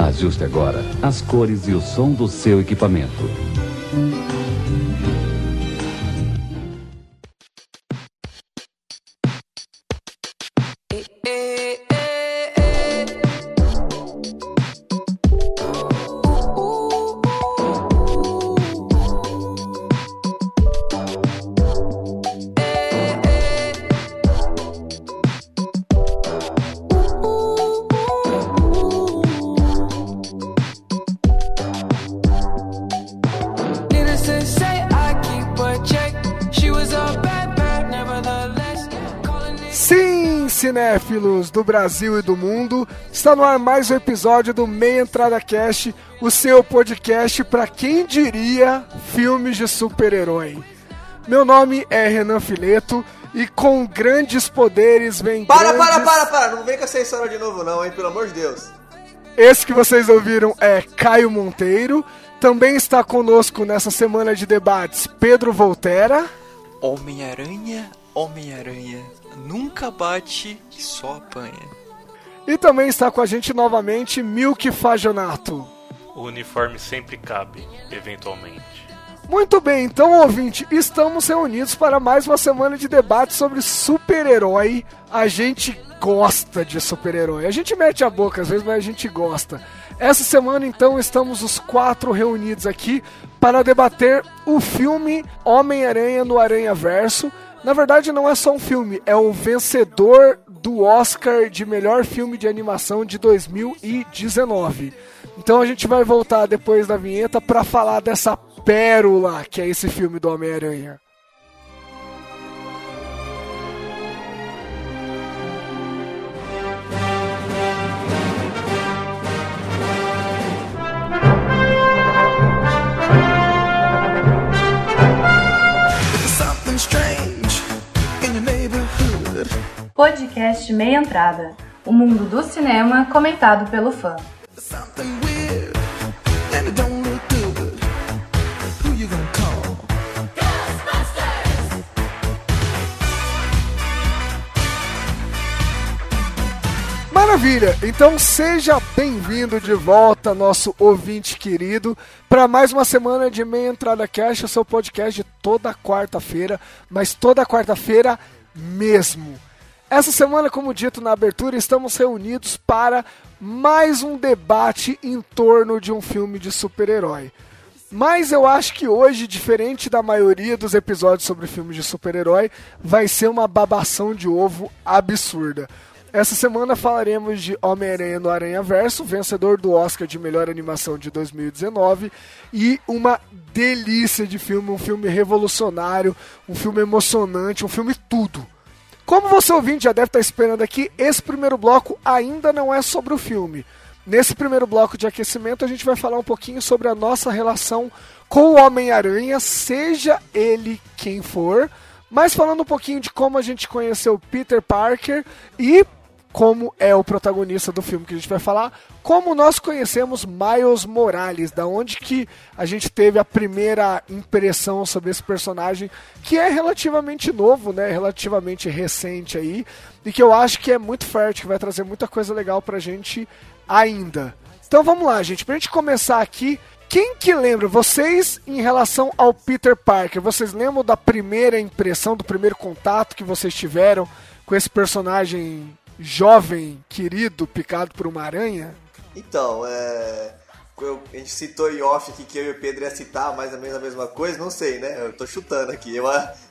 Ajuste agora as cores e o som do seu equipamento. Do Brasil e do mundo, está no ar mais um episódio do Meia Entrada Cast, o seu podcast para quem diria filmes de super-herói. Meu nome é Renan Fileto e com grandes poderes vem Para, grandes... para, para, para! Não vem com essa história de novo não, hein? Pelo amor de Deus. Esse que vocês ouviram é Caio Monteiro. Também está conosco nessa semana de debates Pedro Volterra. Homem-Aranha, Homem-Aranha, nunca bate e só apanha. E também está com a gente novamente Milk Fajonato. O uniforme sempre cabe, eventualmente. Muito bem, então ouvinte, estamos reunidos para mais uma semana de debate sobre super-herói. A gente gosta de super-herói. A gente mete a boca às vezes, mas a gente gosta. Essa semana então estamos os quatro reunidos aqui para debater o filme Homem-Aranha no Aranha Verso. Na verdade, não é só um filme, é o vencedor do Oscar de melhor filme de animação de 2019. Então a gente vai voltar depois da vinheta para falar dessa pérola que é esse filme do Homem-Aranha. Podcast Meia Entrada. O mundo do cinema comentado pelo fã. Maravilha! Então seja bem-vindo de volta, nosso ouvinte querido, para mais uma semana de Meia Entrada Cash, o seu podcast de toda quarta-feira, mas toda quarta-feira mesmo. Essa semana, como dito na abertura, estamos reunidos para mais um debate em torno de um filme de super-herói. Mas eu acho que hoje, diferente da maioria dos episódios sobre filmes de super-herói, vai ser uma babação de ovo absurda. Essa semana falaremos de Homem-Aranha no Aranha Verso, vencedor do Oscar de melhor animação de 2019, e uma delícia de filme, um filme revolucionário, um filme emocionante, um filme tudo. Como você ouvinte já deve estar esperando aqui, esse primeiro bloco ainda não é sobre o filme. Nesse primeiro bloco de aquecimento, a gente vai falar um pouquinho sobre a nossa relação com o Homem-Aranha, seja ele quem for, mas falando um pouquinho de como a gente conheceu Peter Parker e como é o protagonista do filme que a gente vai falar, como nós conhecemos Miles Morales, da onde que a gente teve a primeira impressão sobre esse personagem, que é relativamente novo, né, relativamente recente aí, e que eu acho que é muito fértil, que vai trazer muita coisa legal pra gente ainda. Então vamos lá, gente, pra gente começar aqui, quem que lembra, vocês em relação ao Peter Parker, vocês lembram da primeira impressão, do primeiro contato que vocês tiveram com esse personagem jovem, querido, picado por uma aranha? Então, é. eu- a gente citou em off aqui que eu e o Pedro ia citar mais ou menos a mesma coisa, não sei, né? Eu tô chutando aqui. Eu,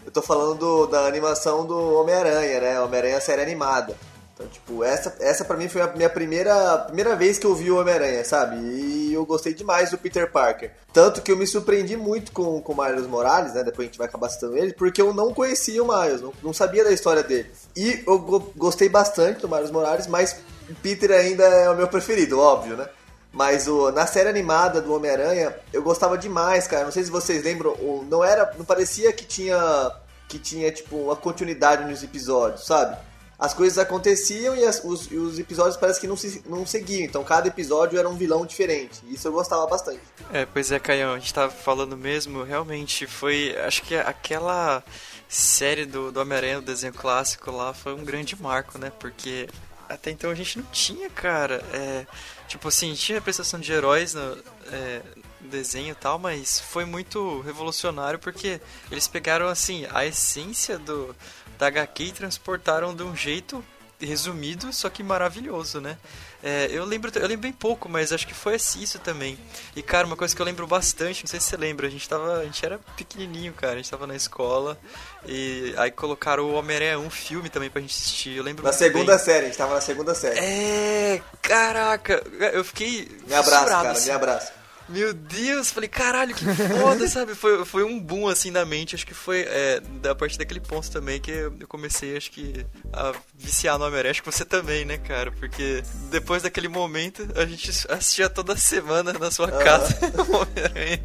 eu tô falando do- da animação do Homem-Aranha, né? Homem-Aranha série animada. Então, tipo, essa, essa pra mim foi a minha primeira, primeira vez que eu vi o Homem-Aranha, sabe? E eu gostei demais do Peter Parker. Tanto que eu me surpreendi muito com, com o Miles Morales, né? Depois a gente vai acabar citando ele, porque eu não conhecia o Miles, não, não sabia da história dele. E eu go- gostei bastante do Miles Morales, mas Peter ainda é o meu preferido, óbvio, né? Mas o, na série animada do Homem-Aranha, eu gostava demais, cara. Não sei se vocês lembram, não era. Não parecia que tinha. que tinha, tipo, uma continuidade nos episódios, sabe? As coisas aconteciam e, as- os, e os episódios parece que não, se, não seguiam. Então cada episódio era um vilão diferente. Isso eu gostava bastante. É, pois é, Caião, a gente tava falando mesmo, realmente foi. Acho que aquela série do, do Homem-Aranha, o desenho clássico lá, foi um grande marco, né? Porque até então a gente não tinha, cara. É, tipo assim, tinha representação de heróis no é, desenho e tal, mas foi muito revolucionário porque eles pegaram, assim, a essência do, da HQ e transportaram de um jeito resumido, só que maravilhoso, né? É, eu lembro, eu lembro bem pouco, mas acho que foi assim isso também. E cara, uma coisa que eu lembro bastante, não sei se você lembra, a gente tava, a gente era pequenininho, cara, a gente tava na escola e aí colocaram o Homem-Aranha um filme também pra gente assistir. Eu lembro Na segunda bem. série, a gente tava na segunda série. É, caraca, eu fiquei Me abraço, fissurado, cara, assim. me abraço. Meu Deus, falei, caralho, que foda, sabe? Foi, foi um boom assim na mente. Acho que foi é, da partir daquele ponto também que eu comecei, acho que, a viciar no Homem-Aranha. Acho que você também, né, cara? Porque depois daquele momento, a gente assistia toda semana na sua casa o Homem-Aranha.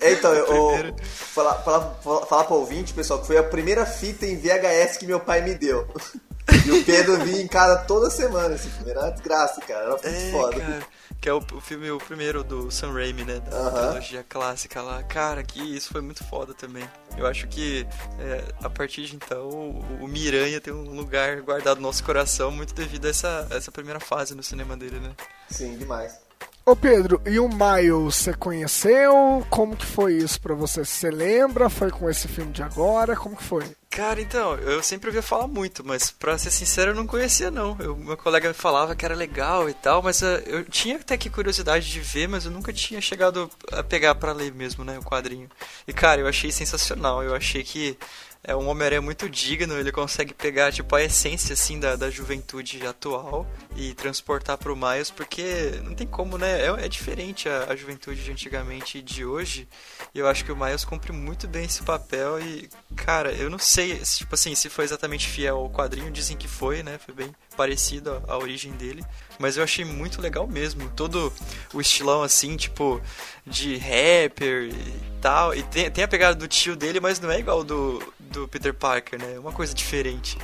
É, Então, eu, falar, falar, falar, pro ouvinte, pessoal, que foi a primeira fita em VHS que meu pai me deu. E o Pedro vinha em casa toda semana filme. Era uma desgraça, cara. Era muito É, foda. cara. Que é o, o filme, o primeiro do Sam Raimi, né? Da trilogia clássica lá. Cara, que isso foi muito foda também. Eu acho que é, a partir de então o, o Miranha tem um lugar guardado no nosso coração muito devido a essa, essa primeira fase no cinema dele, né? Sim, demais. Ô Pedro, e o Miles, você conheceu? Como que foi isso pra você? Você lembra? Foi com esse filme de agora? Como que foi? Cara, então, eu sempre ouvia falar muito, mas pra ser sincero, eu não conhecia não. Eu, meu colega me falava que era legal e tal, mas eh, eu tinha até que curiosidade de ver, mas eu nunca tinha chegado a pegar pra ler mesmo, né, o quadrinho. E cara, eu achei sensacional. Eu achei que é um Homem-Aranha muito digno, ele consegue pegar tipo a essência assim da, da juventude atual e transportar pro Miles, porque não tem como, né? É, é diferente a, a juventude de antigamente e de hoje. E eu acho que o Miles cumpre muito bem esse papel e, cara, eu não sei, se, tipo assim, se foi exatamente fiel ao quadrinho, dizem que foi, né? Foi bem parecido à, origem dele. Mas eu achei muito legal mesmo. Todo o estilão assim, tipo, de rapper e tal. E tem, tem a pegada do tio dele, mas não é igual do, do Peter Parker, né? É uma coisa diferente.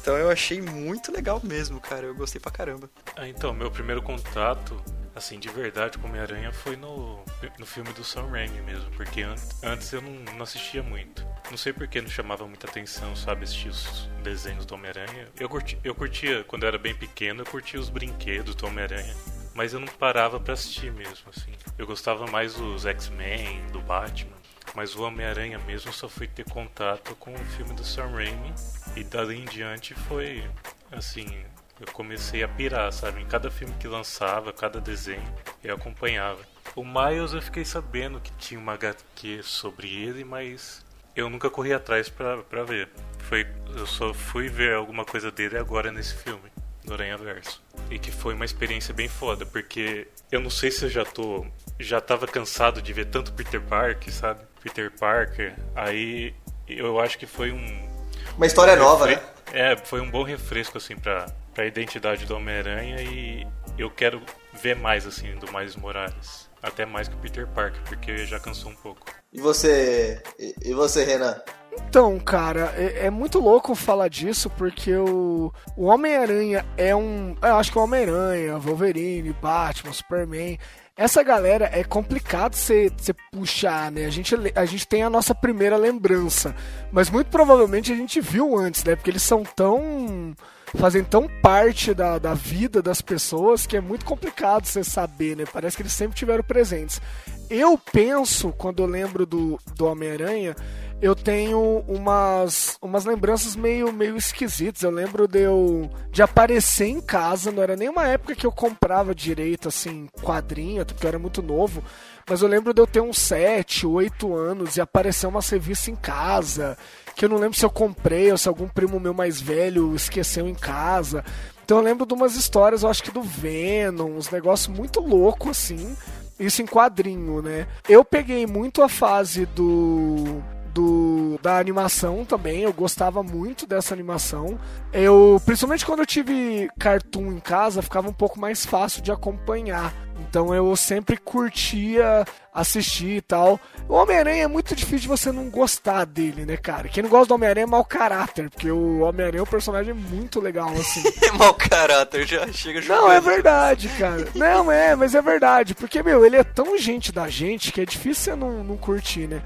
Então eu achei muito legal mesmo, cara. Eu gostei pra caramba. Ah, então, meu primeiro contato, assim, de verdade com Homem-Aranha foi no, no filme do Sam Raimi mesmo, porque an antes eu não, não assistia muito. Não sei porque não chamava muita atenção, sabe, assistir os desenhos do Homem-Aranha. Eu, curti, eu curtia, quando eu era bem pequeno, eu curtia os brinquedos do Homem-Aranha, mas eu não parava pra assistir mesmo, assim. Eu gostava mais dos X-Men, do Batman. Mas o Homem-Aranha mesmo só fui ter contato com o filme do Sam Raimi. E dali em diante foi, assim, eu comecei a pirar, sabe? Em cada filme que lançava, cada desenho, eu acompanhava. O Miles eu fiquei sabendo que tinha uma HQ sobre ele, mas eu nunca corri atrás pra, pra ver. Foi, eu só fui ver alguma coisa dele agora nesse filme, do Aranha Verso. E que foi uma experiência bem foda, porque eu não sei se eu já tô. Já tava cansado de ver tanto Peter Parker, sabe? Peter Parker. Aí eu acho que foi um. Uma história nova, refre- né? É, foi um bom refresco, assim, pra, pra identidade do Homem-Aranha e eu quero ver mais, assim, do Miles Morales. Até mais que o Peter Parker, porque já cansou um pouco. E você, e e você, Renan? Então, cara, é, é muito louco falar disso porque o, o Homem-Aranha é um. Eu acho que o Homem-Aranha, Wolverine, Batman, Superman. Essa galera é complicado você puxar, né? A gente, a gente tem a nossa primeira lembrança, mas muito provavelmente a gente viu antes, né? Porque eles são tão. fazem tão parte da, da vida das pessoas que é muito complicado você saber, né? Parece que eles sempre tiveram presentes. Eu penso, quando eu lembro do, do Homem-Aranha, eu tenho umas, umas lembranças meio, meio esquisitas. Eu lembro de eu de aparecer em casa, não era nem uma época que eu comprava direito, assim, quadrinho, porque eu era muito novo. Mas eu lembro de eu ter uns 7, 8 anos e aparecer uma revista em casa. Que eu não lembro se eu comprei ou se algum primo meu mais velho esqueceu em casa. Então eu lembro de umas histórias, eu acho que do Venom, uns negócios muito loucos assim. Isso em quadrinho, né? Eu peguei muito a fase do. Do, da animação também, eu gostava muito dessa animação. Eu, principalmente quando eu tive cartoon em casa, ficava um pouco mais fácil de acompanhar. Então eu sempre curtia assistir e tal. O Homem-Aranha é muito difícil de você não gostar dele, né, cara? Quem não gosta do Homem-Aranha é mau caráter, porque o Homem-Aranha é um personagem muito legal, assim. É mau caráter, já chega Não, é jogando. verdade, cara. Não, é, mas é verdade. Porque, meu, ele é tão gente da gente que é difícil você não, não curtir, né?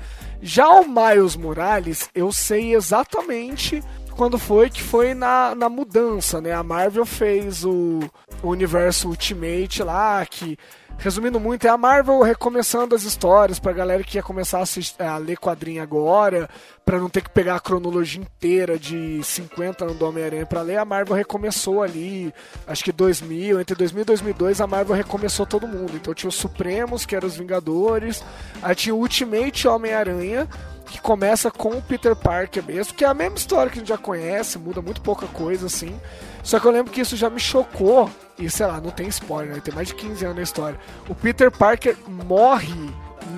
Já o Miles Morales, eu sei exatamente quando foi, que foi na, na mudança, né? A Marvel fez o, o universo Ultimate lá, que Resumindo muito, é a Marvel recomeçando as histórias pra galera que ia começar a, assistir, a ler quadrinho agora, pra não ter que pegar a cronologia inteira de 50 anos do Homem-Aranha pra ler. A Marvel recomeçou ali, acho que 2000, entre 2000 e 2002, a Marvel recomeçou todo mundo. Então tinha os Supremos, que eram os Vingadores, aí tinha o Ultimate Homem-Aranha, que começa com o Peter Parker mesmo, que é a mesma história que a gente já conhece, muda muito pouca coisa assim. Só que eu lembro que isso já me chocou, e sei lá, não tem spoiler, né? tem mais de 15 anos na história. O Peter Parker morre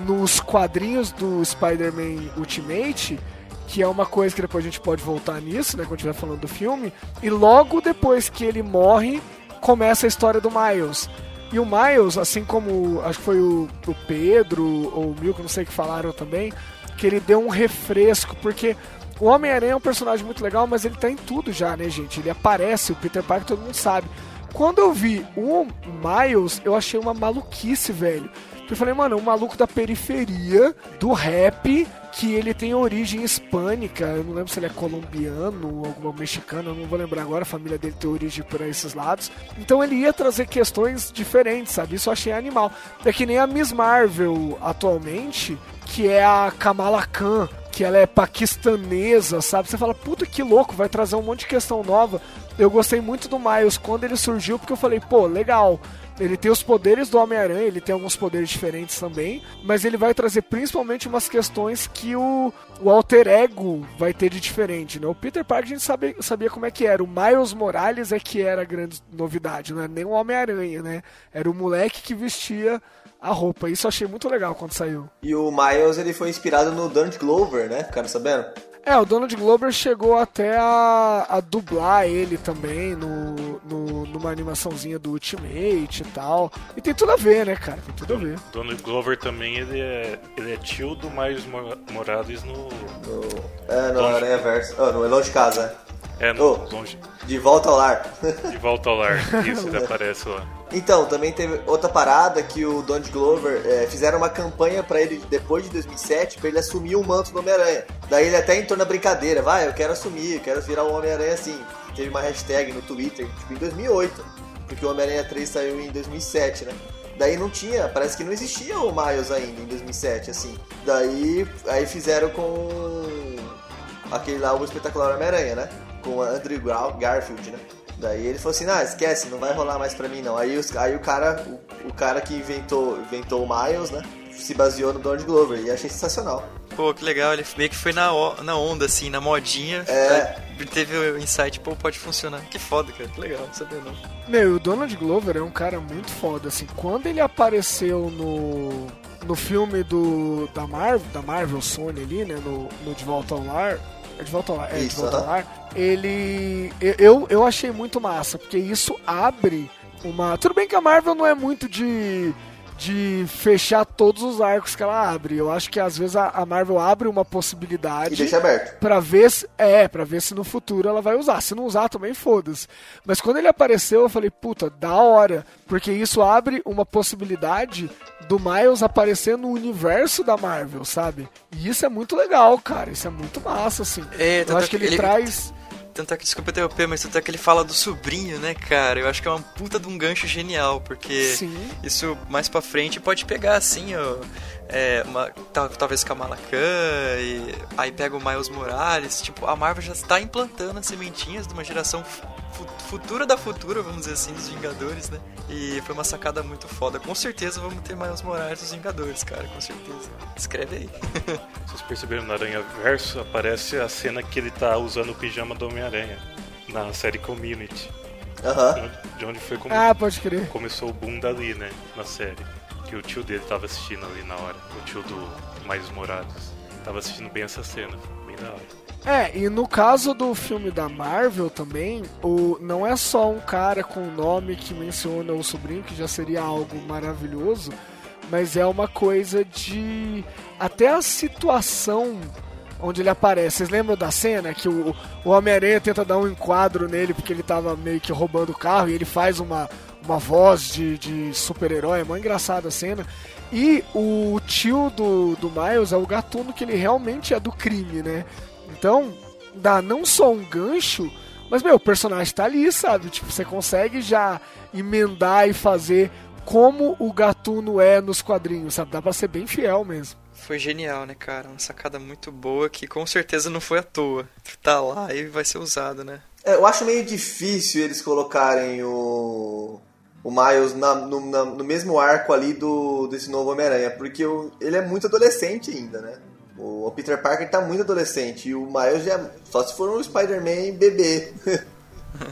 nos quadrinhos do Spider-Man Ultimate, que é uma coisa que depois a gente pode voltar nisso, né, quando estiver falando do filme, e logo depois que ele morre, começa a história do Miles. E o Miles, assim como acho que foi o, o Pedro ou o Milko, não sei que falaram também, que ele deu um refresco, porque o Homem-Aranha é um personagem muito legal, mas ele tá em tudo já, né, gente? Ele aparece, o Peter Parker todo mundo sabe. Quando eu vi o Miles, eu achei uma maluquice, velho. Eu falei, mano, um maluco da periferia, do rap, que ele tem origem hispânica. Eu não lembro se ele é colombiano ou alguma mexicana, eu não vou lembrar agora. A família dele tem origem por esses lados. Então ele ia trazer questões diferentes, sabe? Isso eu achei animal. É que nem a Miss Marvel atualmente, que é a Kamala Khan, que ela é paquistanesa, sabe? Você fala, puta que louco, vai trazer um monte de questão nova. Eu gostei muito do Miles quando ele surgiu, porque eu falei, pô, legal. Ele tem os poderes do Homem-Aranha, ele tem alguns poderes diferentes também, mas ele vai trazer principalmente umas questões que o, o alter ego vai ter de diferente, né? O Peter Parker a gente sabe, sabia como é que era, o Miles Morales é que era a grande novidade, não é nem o Homem-Aranha, né? Era o moleque que vestia a roupa. Isso eu achei muito legal quando saiu. E o Miles ele foi inspirado no Donald Glover, né? Ficaram sabendo? É, o Donald Glover chegou até a, a dublar ele também no, no, numa animaçãozinha do Ultimate e tal. E tem tudo a ver, né, cara? Tem tudo a ver. Donald Glover também, ele é, ele é tio do Miles Mo- Morales no... No, é, no Aranha Verso. Oh, no Longe de Casa. É, no Oh. longe, De volta ao lar. de volta ao lar. Isso, ele aparece lá. Então, também teve outra parada que o Donald Glover é, fizeram uma campanha pra ele depois de 2007 pra ele assumir o manto do Homem-Aranha. Daí ele até entrou na brincadeira, vai, eu quero assumir, eu quero virar o Homem-Aranha assim. Teve uma hashtag no Twitter, tipo, em 2008, porque o Homem-Aranha 3 saiu em 2007, né? Daí não tinha, parece que não existia o Miles ainda em 2007, assim. Daí aí fizeram com aquele lá, o espetacular Homem-Aranha, né? Com o Andrew Gar- Garfield, né? Daí ele falou assim, ah, esquece, não vai rolar mais pra mim não. Aí, os, aí o cara, o, o cara que inventou, inventou o Miles, né? Se baseou no Donald Glover e achei sensacional. Pô, que legal, ele meio que foi na, na onda, assim, na modinha. É. Aí Teve o insight, pô, pode funcionar. Que foda, cara, que legal, não sabia não. Meu, o Donald Glover é um cara muito foda, assim. Quando ele apareceu no, no filme do da Marvel, da Marvel Sony ali, né, no, no De Volta ao Lar, é De Volta ao Lar, é, De Isso, Volta ao ele eu, eu achei muito massa, porque isso abre uma, tudo bem que a Marvel não é muito de de fechar todos os arcos que ela abre. Eu acho que às vezes a, a Marvel abre uma possibilidade E deixa aberto. Pra ver se. É, pra ver se no futuro ela vai usar. Se não usar, também foda-se. Mas quando ele apareceu, eu falei, puta, da hora. Porque isso abre uma possibilidade do Miles aparecer no universo da Marvel, sabe? E isso é muito legal, cara. Isso é muito massa, assim. É, eu acho é que que ele, ele- traz. Tanto é que, desculpa interromper, mas tanto é que ele fala do sobrinho, né, cara? Eu acho que é uma puta de um gancho genial, porque Sim. isso mais pra frente pode pegar, assim, ó, é, uma, tal- talvez Kamala Khan, e aí pega o Miles Morales. Tipo, a Marvel já está implantando as sementinhas de uma geração fu- futura da futura, vamos dizer assim, dos Vingadores, né? E foi uma sacada muito foda. Com certeza vamos ter Miles Morales dos Vingadores, cara, com certeza. Escreve aí. Vocês perceberam no Aranha Verso aparece a cena que ele tá usando o pijama do Homem-Aranha na série Community. Aham. De onde foi como Ah, pode crer. começou o boom dali, né? Na série. Que o tio dele tava assistindo ali na hora. O tio do Miles Morales. Tava assistindo bem essa cena. Bem da hora. É, e no caso do filme da Marvel também, o, não é só um cara com nome que menciona o sobrinho, que já seria algo maravilhoso, mas é uma coisa de. Até a situação onde ele aparece. Vocês lembram da cena que o, o Homem-Aranha tenta dar um enquadro nele porque ele tava meio que roubando o carro e ele faz uma, uma voz de, de super-herói? É mó engraçada a cena. E o tio do, do Miles é o gatuno que ele realmente é do crime, né? Então, dá não só um gancho, mas, meu, o personagem tá ali, sabe? Tipo, você consegue já emendar e fazer como o Gatuno é nos quadrinhos, sabe? Dá pra ser bem fiel mesmo. Foi genial, né, cara? Uma sacada muito boa que com certeza não foi à toa. Tá lá e vai ser usado, né? É, eu acho meio difícil eles colocarem o, o Miles na- no, na- no mesmo arco ali do, desse novo Homem-Aranha, porque o- ele é muito adolescente ainda, né? O, o Peter Parker tá muito adolescente e o Miles já. Só se for um Spider-Man bebê.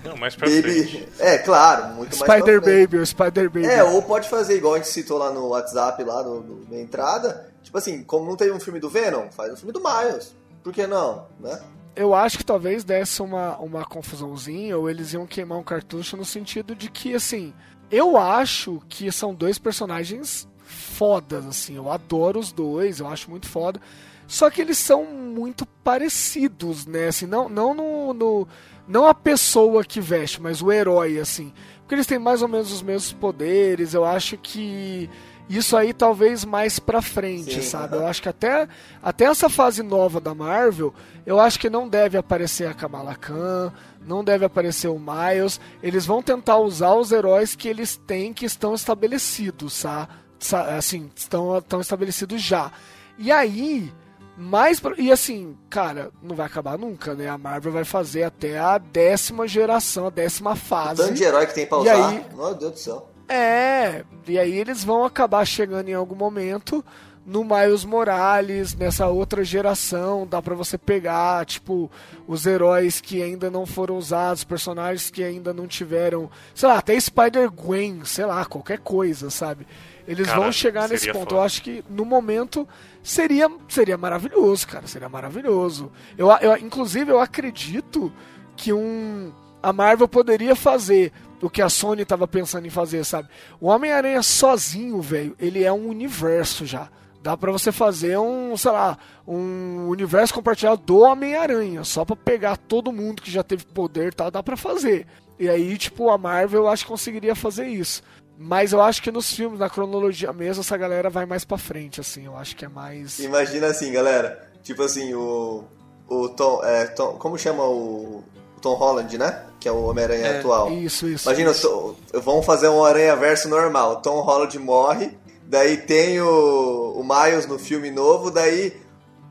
Não, mais pra frente. Baby. É, claro, muito mais pra Spider. Baby, o Spider Baby. É, ou pode fazer igual a gente citou lá no WhatsApp, lá no, no- na entrada. Tipo assim, como não teve um filme do Venom, faz um filme do Miles. Por que não, né? Eu acho que talvez desse uma, uma confusãozinha, ou eles iam queimar um cartucho no sentido de que, assim, eu acho que são dois personagens fodas, assim, eu adoro os dois, eu acho muito foda. Só que eles são muito parecidos, né? Assim, não, não no, no- Não a pessoa que veste, mas o herói, assim. Porque eles têm mais ou menos os mesmos poderes, eu acho que. Isso aí talvez mais pra frente, Sim, sabe? Eu acho que até, até essa fase nova da Marvel, eu acho que não deve aparecer a Kamala Khan, não deve aparecer o Miles. Eles vão tentar usar os heróis que eles têm que estão estabelecidos, sa- sa- assim, estão, estão estabelecidos já. E aí, mais pra, e assim, cara, não vai acabar nunca, né? A Marvel vai fazer até a décima geração, a décima fase. Tanto de herói que tem pra usar. aí- Meu Deus do céu. É, e aí eles vão acabar chegando em algum momento no Miles Morales, nessa outra geração, dá pra você pegar, tipo, os heróis que ainda não foram usados, personagens que ainda não tiveram, sei lá, até Spider-Gwen, sei lá, qualquer coisa, sabe? Eles Cara, vão chegar nesse ponto. foda. Eu acho que no momento seria seria maravilhoso, cara, seria maravilhoso. Eu, eu inclusive eu acredito que um a Marvel poderia fazer o que a Sony tava pensando em fazer, sabe? O Homem-Aranha sozinho, velho, ele é um universo já. Dá pra você fazer um, sei lá, um universo compartilhado do Homem-Aranha, só pra pegar todo mundo que já teve poder, tal, dá pra fazer. E aí, tipo, a Marvel eu acho que conseguiria fazer isso. Mas eu acho que nos filmes, na cronologia mesmo, essa galera vai mais pra frente, assim. Eu acho que é mais. Imagina assim, galera. Tipo assim, o. O Tom. É, Tom como chama o. o Tom Holland, né? Que é o Homem-Aranha É, atual. Isso, isso. Imagina, isso. fazer um Aranha Verso normal. Tom Holland morre, daí tem o, o Miles no filme novo, daí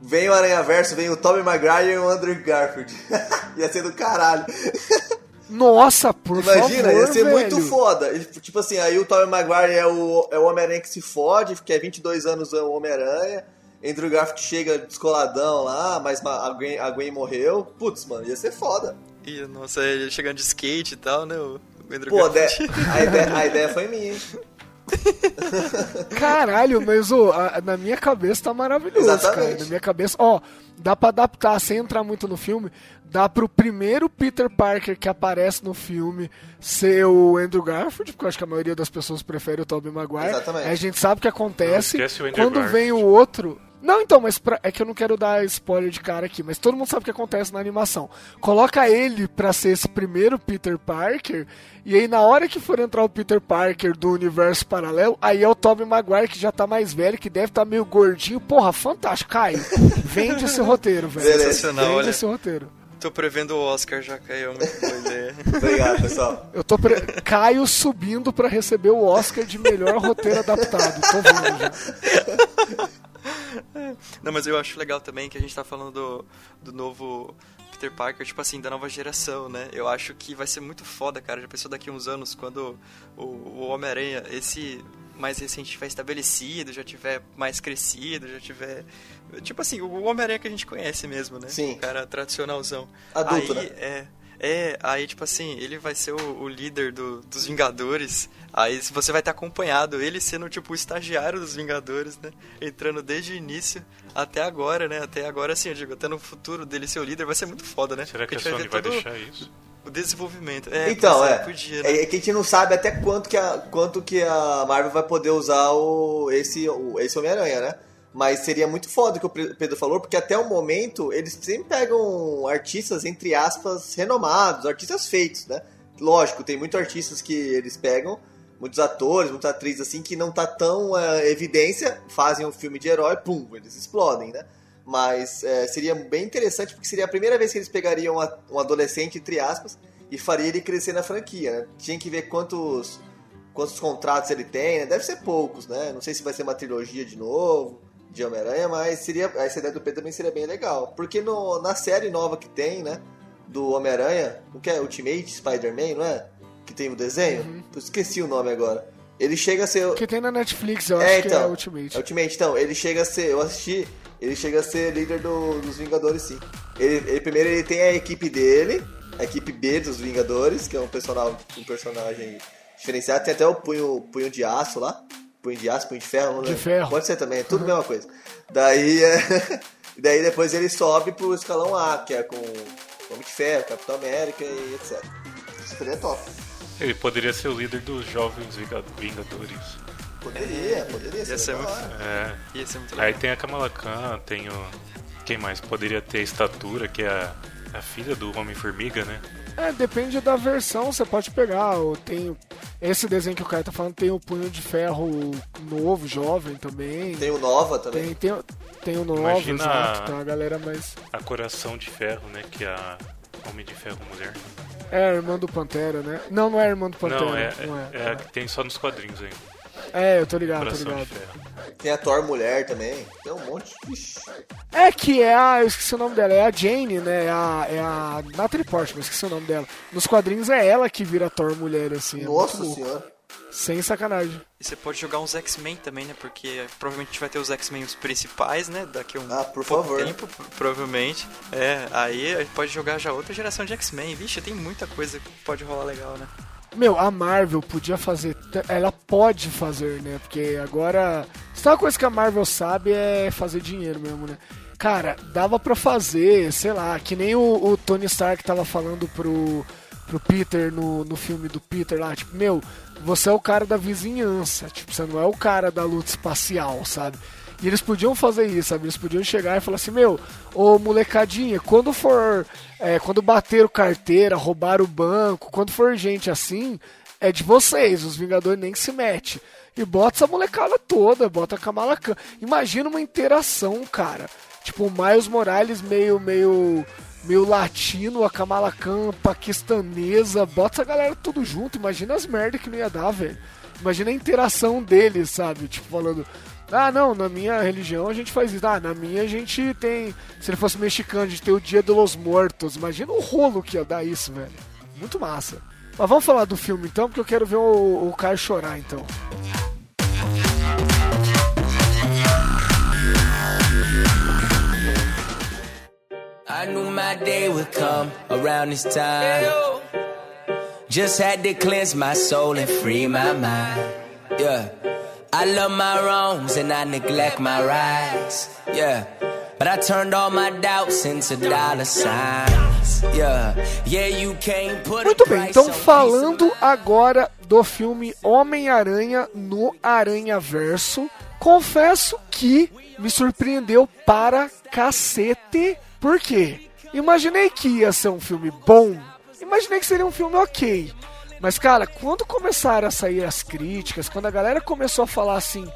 vem o Aranha Verso, vem o Tobey Maguire e o Andrew Garfield. Ia ser do caralho. Nossa, por Imagina, favor, ia ser velho. muito foda. Tipo assim, aí o Tobey Maguire é o, é o Homem-Aranha que se fode, que é 22 anos o Homem-Aranha. Andrew Garfield chega descoladão lá, mas ma- a Gwen, a Gwen morreu. Putz, mano, ia ser foda. E, nossa, ele chegando de skate e tal, né? O Andrew Pô, de- Garfield. a, ideia, a ideia foi minha, hein? Caralho, mas a- na minha cabeça tá maravilhoso, Exatamente. cara. Na minha cabeça, ó, dá pra adaptar, sem entrar muito no filme, dá pro primeiro Peter Parker que aparece no filme ser o Andrew Garfield, porque eu acho que a maioria das pessoas prefere o Tobey Maguire. Exatamente. Aí a gente sabe o que acontece Não, o quando vem Garfield. o outro. Não, então, mas pra- é que eu não quero dar spoiler de cara aqui, mas todo mundo sabe o que acontece na animação. Coloca ele pra ser esse primeiro Peter Parker, e aí na hora que for entrar o Peter Parker do universo paralelo, aí é o Tobey Maguire que já tá mais velho, que deve estar meio gordinho. Porra, fantástico, Caio. Vende esse roteiro, velho. Sensacional, Vende olha. esse roteiro. Tô prevendo o Oscar já, caiu uma boa ideia. Obrigado, pessoal. Eu tô pre... Caio subindo pra receber o Oscar de melhor roteiro adaptado. Tô vendo já. Não, mas eu acho legal também que a gente tá falando do, do novo Peter Parker, tipo assim, da nova geração, né? Eu acho que vai ser muito foda, cara. Já pensou daqui uns anos, quando o, o Homem-Aranha, esse mais recente, tiver estabelecido, já tiver mais crescido, já tiver. Tipo assim, o Homem-Aranha que a gente conhece mesmo, né? Sim. O cara tradicionalzão. Adulto, aí, né? É. É, aí tipo assim, ele vai ser o, o líder do- dos Vingadores. Aí você vai estar acompanhado, ele sendo tipo o estagiário dos Vingadores, né? Entrando desde o início até agora, né? Até agora, assim, eu digo, até no futuro dele ser o líder vai ser muito foda, né? Será que a Porque gente Sony vai todo deixar isso? O desenvolvimento. É, Então, é. Podia, né? É que a gente não sabe até quanto que a, quanto que a Marvel vai poder usar o, esse, o, esse Homem-Aranha, né? Mas seria muito foda o que o Pedro falou, porque até o momento eles sempre pegam artistas, entre aspas, renomados, artistas feitos, né? Lógico, tem muitos artistas que eles pegam, muitos atores, muitas atrizes assim, que não tá tão eh, evidência, fazem um filme de herói, pum, eles explodem, né? Mas é, seria bem interessante porque seria a primeira vez que eles pegariam um adolescente, entre aspas, e faria ele crescer na franquia, né? Tinha que ver quantos, quantos contratos ele tem, né? Deve ser poucos, né? Não sei se vai ser uma trilogia de novo de Homem-Aranha, mas seria, essa ideia do Pedro também seria bem legal. Porque no, na série nova que tem, né? Do Homem-Aranha, o que é? Ultimate Spider-Man, não é? Que tem o desenho? Eu esqueci o nome agora. Ele chega a ser. Que tem na Netflix, eu É, acho que então. é Ultimate. Ultimate, então, ele chega a ser, eu assisti, ele chega a ser líder do- dos Vingadores, sim. Ele, ele- primeiro ele tem a equipe dele, a equipe B dos Vingadores, que é um personagem, um personagem diferenciado, tem até o punho, punho de aço lá, punho de aço, punho de ferro, não De lembro. ferro. Pode ser também, é tudo a mesma coisa. Daí, é, daí depois ele sobe pro escalão A, que é com Homem de Ferro, Capitão América e etc. Isso seria top. Ele poderia ser o líder dos jovens Vinga- Vingadores. Poderia, poderia Ia ser muito-. É. Ia ser muito Aí legal. tem a Kamala Khan, tem o. Quem mais? Poderia ter a Estatura, que é a, a filha do Homem-Formiga, né? É, depende da versão, você pode pegar. Tem esse desenho que o cara tá falando, tem o punho de ferro novo, jovem também. Tem o Nova também. Tem, tem, tem o novo, Imagina- exato, tem uma galera mais. A Coração de Ferro, né? Que é a Homem de Ferro Mulher. É a irmã do Pantera, né? Não, não é a irmã do Pantera. não, é, não é, é a que tem só nos quadrinhos ainda. É, eu tô ligado, tô Coração de ligado. Tem a Thor Mulher também. Tem um monte. Ixi. É que é a. Eu esqueci o nome dela, é a Jane, né? É a, é a Natalie Portman, esqueci o nome dela. Nos quadrinhos é ela que vira Thor mulher, assim. é Nossa louco. senhora. Sem sacanagem. E você pode jogar uns X-Men também, né? Porque provavelmente a gente vai ter os X-Men os principais, né? Daqui a um Ah, por pouco favor. tempo, pro- provavelmente. É, aí a gente pode jogar já outra geração de X-Men. Vixe, tem muita coisa que pode rolar legal, né? Meu, a Marvel podia fazer. Ela pode fazer, né? Porque agora. Sabe uma coisa que a Marvel sabe é fazer dinheiro mesmo, né? Cara, dava pra fazer, sei lá, que nem o, o Tony Stark tava falando pro, pro Peter no, no filme do Peter lá. Tipo, meu, você é o cara da vizinhança. Tipo, você não é o cara da luta espacial, sabe? E eles podiam fazer isso, sabe? Eles podiam chegar e falar assim, meu, ô molecadinha, quando for. é, quando bater o carteira, roubar o banco, quando for gente assim, é de vocês, os Vingadores nem se mete. E bota essa molecada toda, bota a Kamala Khan. Imagina uma interação, cara. Tipo, o Miles Morales meio, meio, meio latino, a Kamala Khan paquistanesa, bota essa galera tudo junto. Imagina as merdas que não ia dar, velho. Imagina a interação deles, sabe? Tipo, falando. Ah, não, na minha religião a gente faz isso. Ah, na minha a gente tem. Se ele fosse mexicano, a gente tem o Dia de los Mortos. Imagina o rolo que ia dar isso, velho. Muito massa. Mas vamos falar do filme então, porque eu quero ver o, o Caio chorar então. I knew my day would come around this time. Just had to cleanse my soul and free my mind. Yeah. I love my wrongs and I neglect my rights. Yeah. But I turned all my doubts into dollar signs. Yeah. Yeah, you can't put Muito bem, então falando agora do filme Homem-Aranha no Aranha Verso, confesso que me surpreendeu para cacete. Por quê? Imaginei que ia ser um filme bom, imaginei que seria um filme ok. Mas, cara, quando começaram a sair as críticas, quando a galera começou a falar assim,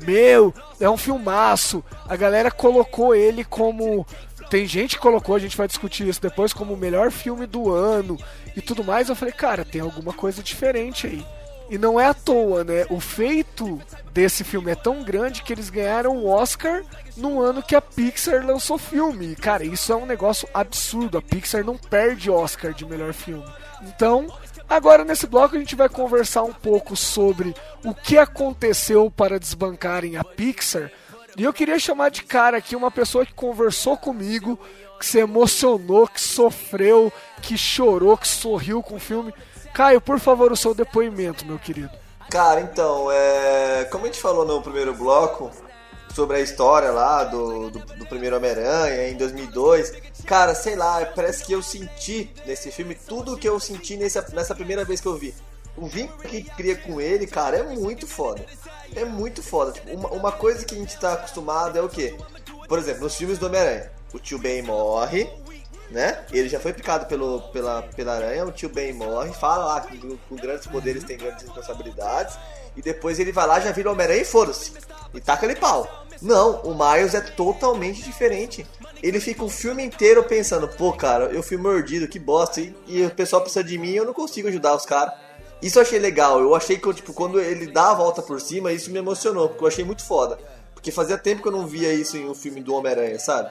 meu, é um filmaço, a galera colocou ele como. Tem gente que colocou, a gente vai discutir isso depois, como o melhor filme do ano e tudo mais. Eu falei, cara, tem alguma coisa diferente aí. E não é à toa, né? O feito desse filme é tão grande que eles ganharam o Oscar no ano que a Pixar lançou filme. E, cara, isso é um negócio absurdo. A Pixar não perde Oscar de melhor filme. Então, agora nesse bloco a gente vai conversar um pouco sobre o que aconteceu para desbancarem a Pixar. E eu queria chamar de cara aqui uma pessoa que conversou comigo, que se emocionou, que sofreu, que chorou, que sorriu com o filme. Caio, por favor, o seu depoimento, meu querido. Cara, então, é... como a gente falou no primeiro bloco sobre a história lá do, do, do primeiro Homem-Aranha em 2002, cara, sei lá, parece que eu senti nesse filme tudo o que eu senti nessa, nessa primeira vez que eu vi. O vínculo que cria com ele, cara, é muito foda. É muito foda. Tipo, uma, uma coisa que a gente tá acostumado é o quê? Por exemplo, nos filmes do Homem-Aranha, o tio Ben morre, né? Ele já foi picado pelo, pela, pela aranha, o tio Ben morre, fala lá que com, com grandes poderes tem grandes responsabilidades, e depois ele vai lá, já vira Homem-Aranha e foda-se. E taca ele pau. Não, o Miles é totalmente diferente. Ele fica o filme inteiro pensando, pô, cara, eu fui mordido, que bosta, e, e o pessoal precisa de mim e eu não consigo ajudar os caras. Isso eu achei legal. Eu achei que, tipo, quando ele dá a volta por cima, isso me emocionou, porque eu achei muito foda. Porque fazia tempo que eu não via isso em um filme do Homem-Aranha, sabe?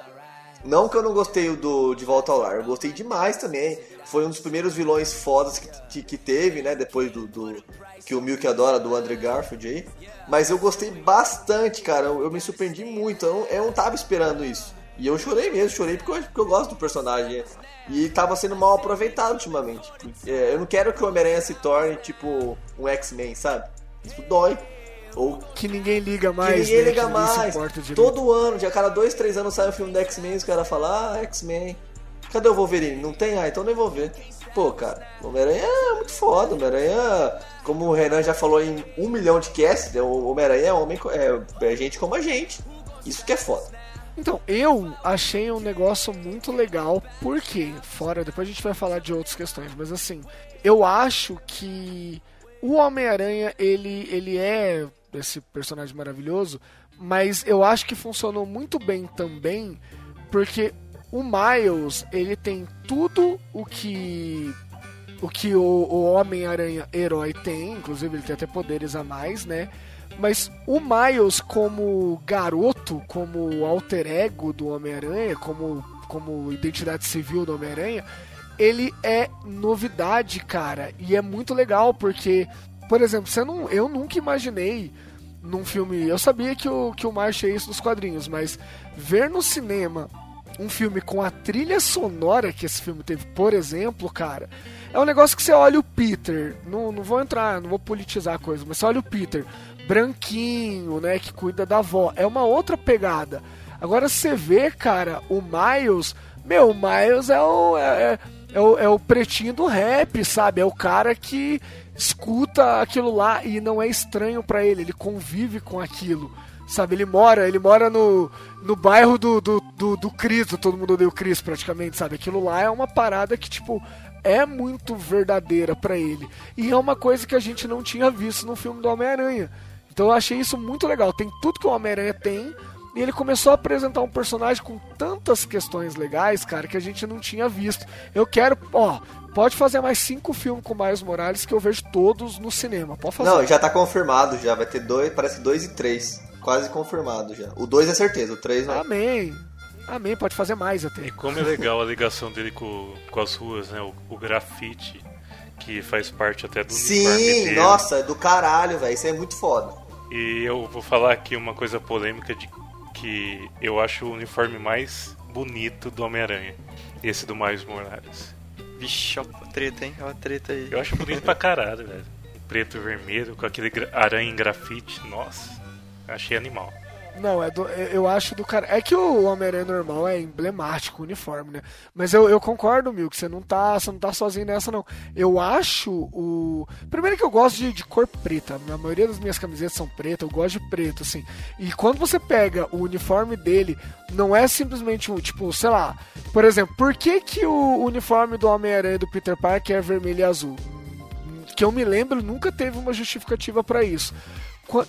Não que eu não gostei do De Volta ao Lar, eu gostei demais também. Foi um dos primeiros vilões fodas que, que, que teve, né? Depois do, do, que o Milk adora, do Andrew Garfield aí. Mas eu gostei bastante, cara. Eu, eu me surpreendi muito. Eu não, eu não tava esperando isso. E eu chorei mesmo, chorei porque eu, porque eu gosto do personagem. E tava sendo mal aproveitado ultimamente. É, eu não quero que o Homem-Aranha se torne, tipo, um X-Men, sabe? Isso dói. Ou Que ninguém liga mais. que ninguém né? liga que mais. Todo ano, a cada dois, três anos sai um filme do X-Men e os caras falam, ah, X-Men. Cadê o Wolverine? Não tem? Ah, então nem vou ver. Pô, cara, o Homem-Aranha é muito foda. O Homem-Aranha, como o Renan já falou em um milhão de casts, né, o Homem-Aranha é, homem, é, é gente como a gente. Isso que é foda. Então, eu achei um negócio muito legal, porque, fora, depois a gente vai falar de outras questões, mas assim, eu acho que o Homem-Aranha, ele, ele é esse personagem maravilhoso, mas eu acho que funcionou muito bem também, porque o Miles, ele tem tudo o que o que o, o Homem-Aranha herói tem, inclusive ele tem até poderes a mais, né? Mas o Miles como garoto, como alter ego do Homem-Aranha, como, como identidade civil do Homem-Aranha, ele é novidade, cara. E é muito legal porque, por exemplo, você não, eu nunca imaginei num filme. Eu sabia que o, que o Miles tinha isso nos quadrinhos, mas ver no cinema um filme com a trilha sonora que esse filme teve, por exemplo, cara, é um negócio que você olha o Peter, não, não vou entrar, não vou politizar a coisa, mas você olha o Peter, branquinho, né, que cuida da avó, é uma outra pegada. Agora você vê, cara, o Miles, meu, o Miles é o, é, é- é o, é o pretinho do rap, sabe? É o cara que escuta aquilo lá e não é estranho pra ele, ele convive com aquilo. Sabe, ele mora, ele mora no, no bairro do, do, do, do Cris, do todo mundo odeia o Cris praticamente, sabe? Aquilo lá é uma parada que, tipo, é muito verdadeira pra ele. E é uma coisa que a gente não tinha visto no filme do Homem-Aranha. Então eu achei isso muito legal. Tem tudo que o Homem-Aranha tem. E ele começou a apresentar um personagem com tantas questões legais, cara, que a gente não tinha visto. Eu quero, ó, pode fazer mais cinco filmes com o Morales que eu vejo todos no cinema. Pode fazer. Não, já tá confirmado já. Vai ter dois, parece dois e três. Quase confirmado já. O dois é certeza, o três não. Amém. Amém, pode fazer mais até. E como é legal a ligação dele com, com as ruas, né? O, o grafite, que faz parte até do uniforme Sim, dele. nossa, é do caralho, velho. Isso é muito foda. E eu vou falar aqui uma coisa polêmica de que eu acho o uniforme mais bonito do Homem-Aranha. Esse do Miles Morales. Vixe, ó a treta, hein? Ó a treta aí. Eu acho bonito pra caralho, velho. Preto e vermelho, com aquele aranha em grafite. Nossa, achei animal. Não, é do- é- eu acho do cara. É que o Homem-Aranha normal é emblemático, uniforme, né? Mas eu, eu concordo, Mil, que você não tá, você não tá sozinho nessa, não. Eu acho o. Primeiro que eu gosto de, de cor preta. A maioria das minhas camisetas são pretas, eu gosto de preto, assim. E quando você pega o uniforme dele, não é simplesmente um, tipo, sei lá. Por exemplo, por que, que o uniforme do Homem-Aranha do Peter Parker é vermelho e azul? Que eu me lembro, nunca teve uma justificativa pra isso.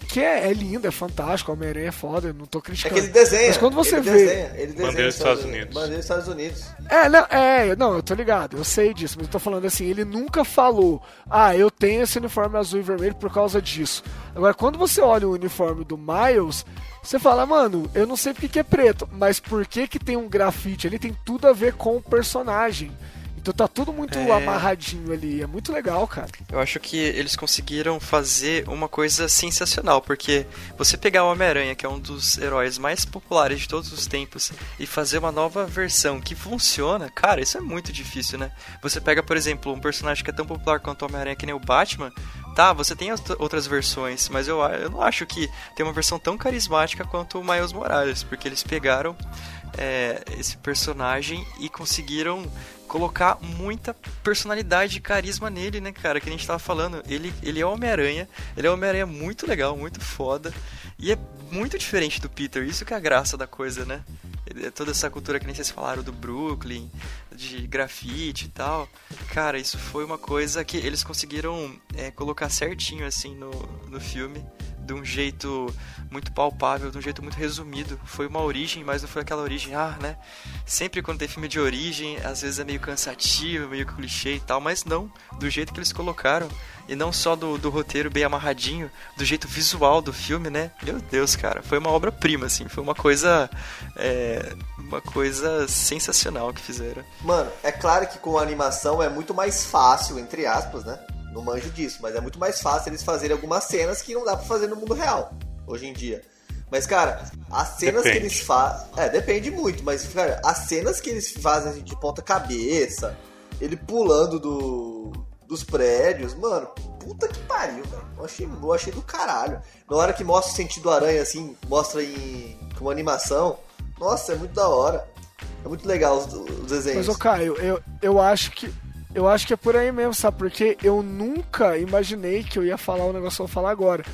Que é, é lindo, é fantástico, o Homem-Aranha é foda, eu não tô É criticando. que ele desenha. Mas quando você ele vê. Desenha, ele desenha Bandeira dos Estados Unidos. Bandeira dos Estados Unidos. É, não, é, não, eu tô ligado, eu sei disso, mas eu tô falando assim, ele nunca falou, ah, eu tenho esse uniforme azul e vermelho por causa disso. Agora, quando você olha o uniforme do Miles, você fala, mano, eu não sei porque que é preto, mas por que que tem um grafite ali, tem tudo a ver com o personagem. Então tá tudo muito É. amarradinho ali, é muito legal, cara. Eu acho que eles conseguiram fazer uma coisa sensacional, porque você pegar o Homem-Aranha, que é um dos heróis mais populares de todos os tempos, e fazer uma nova versão que funciona, cara, isso é muito difícil, né? Você pega, por exemplo, um personagem que é tão popular quanto o Homem-Aranha, que nem o Batman, tá, você tem as outras versões, mas eu, eu não acho que tem uma versão tão carismática quanto o Miles Morales, porque eles pegaram é, esse personagem e conseguiram colocar muita personalidade e carisma nele, né, cara? Que a gente tava falando. Ele, ele é Homem-Aranha, ele é Homem-Aranha muito legal, muito foda. E é muito diferente do Peter, isso que é a graça da coisa, né? É toda essa cultura que nem vocês falaram do Brooklyn, de grafite e tal. Cara, isso foi uma coisa que eles conseguiram é, colocar certinho assim no, no filme de um jeito muito palpável, de um jeito muito resumido. Foi uma origem, mas não foi aquela origem, ah, né? Sempre quando tem filme de origem, às vezes é meio cansativo, meio clichê e tal, mas não, do jeito que eles colocaram. E não só do, do roteiro bem amarradinho, do jeito visual do filme, né? Meu Deus, cara, foi uma obra-prima, assim, foi uma coisa. É, uma coisa sensacional que fizeram. Mano, é claro que com animação é muito mais fácil, entre aspas, né? Não manjo disso, mas é muito mais fácil eles fazerem algumas cenas que não dá pra fazer no mundo real, hoje em dia. Mas, cara, as cenas Depende. que eles fazem. É, depende muito, mas, cara, as cenas que eles fazem assim, de ponta-cabeça, ele pulando do, dos prédios, mano, puta que pariu, velho. Eu achei, eu achei do caralho. Na hora que mostra o sentido aranha, assim, mostra em com animação, nossa, é muito da hora. É muito legal os, os desenhos. Mas, ô Caio, eu, eu acho que. Eu acho que é por aí mesmo, sabe? Porque eu nunca imaginei que eu ia falar o negócio que eu vou falar agora.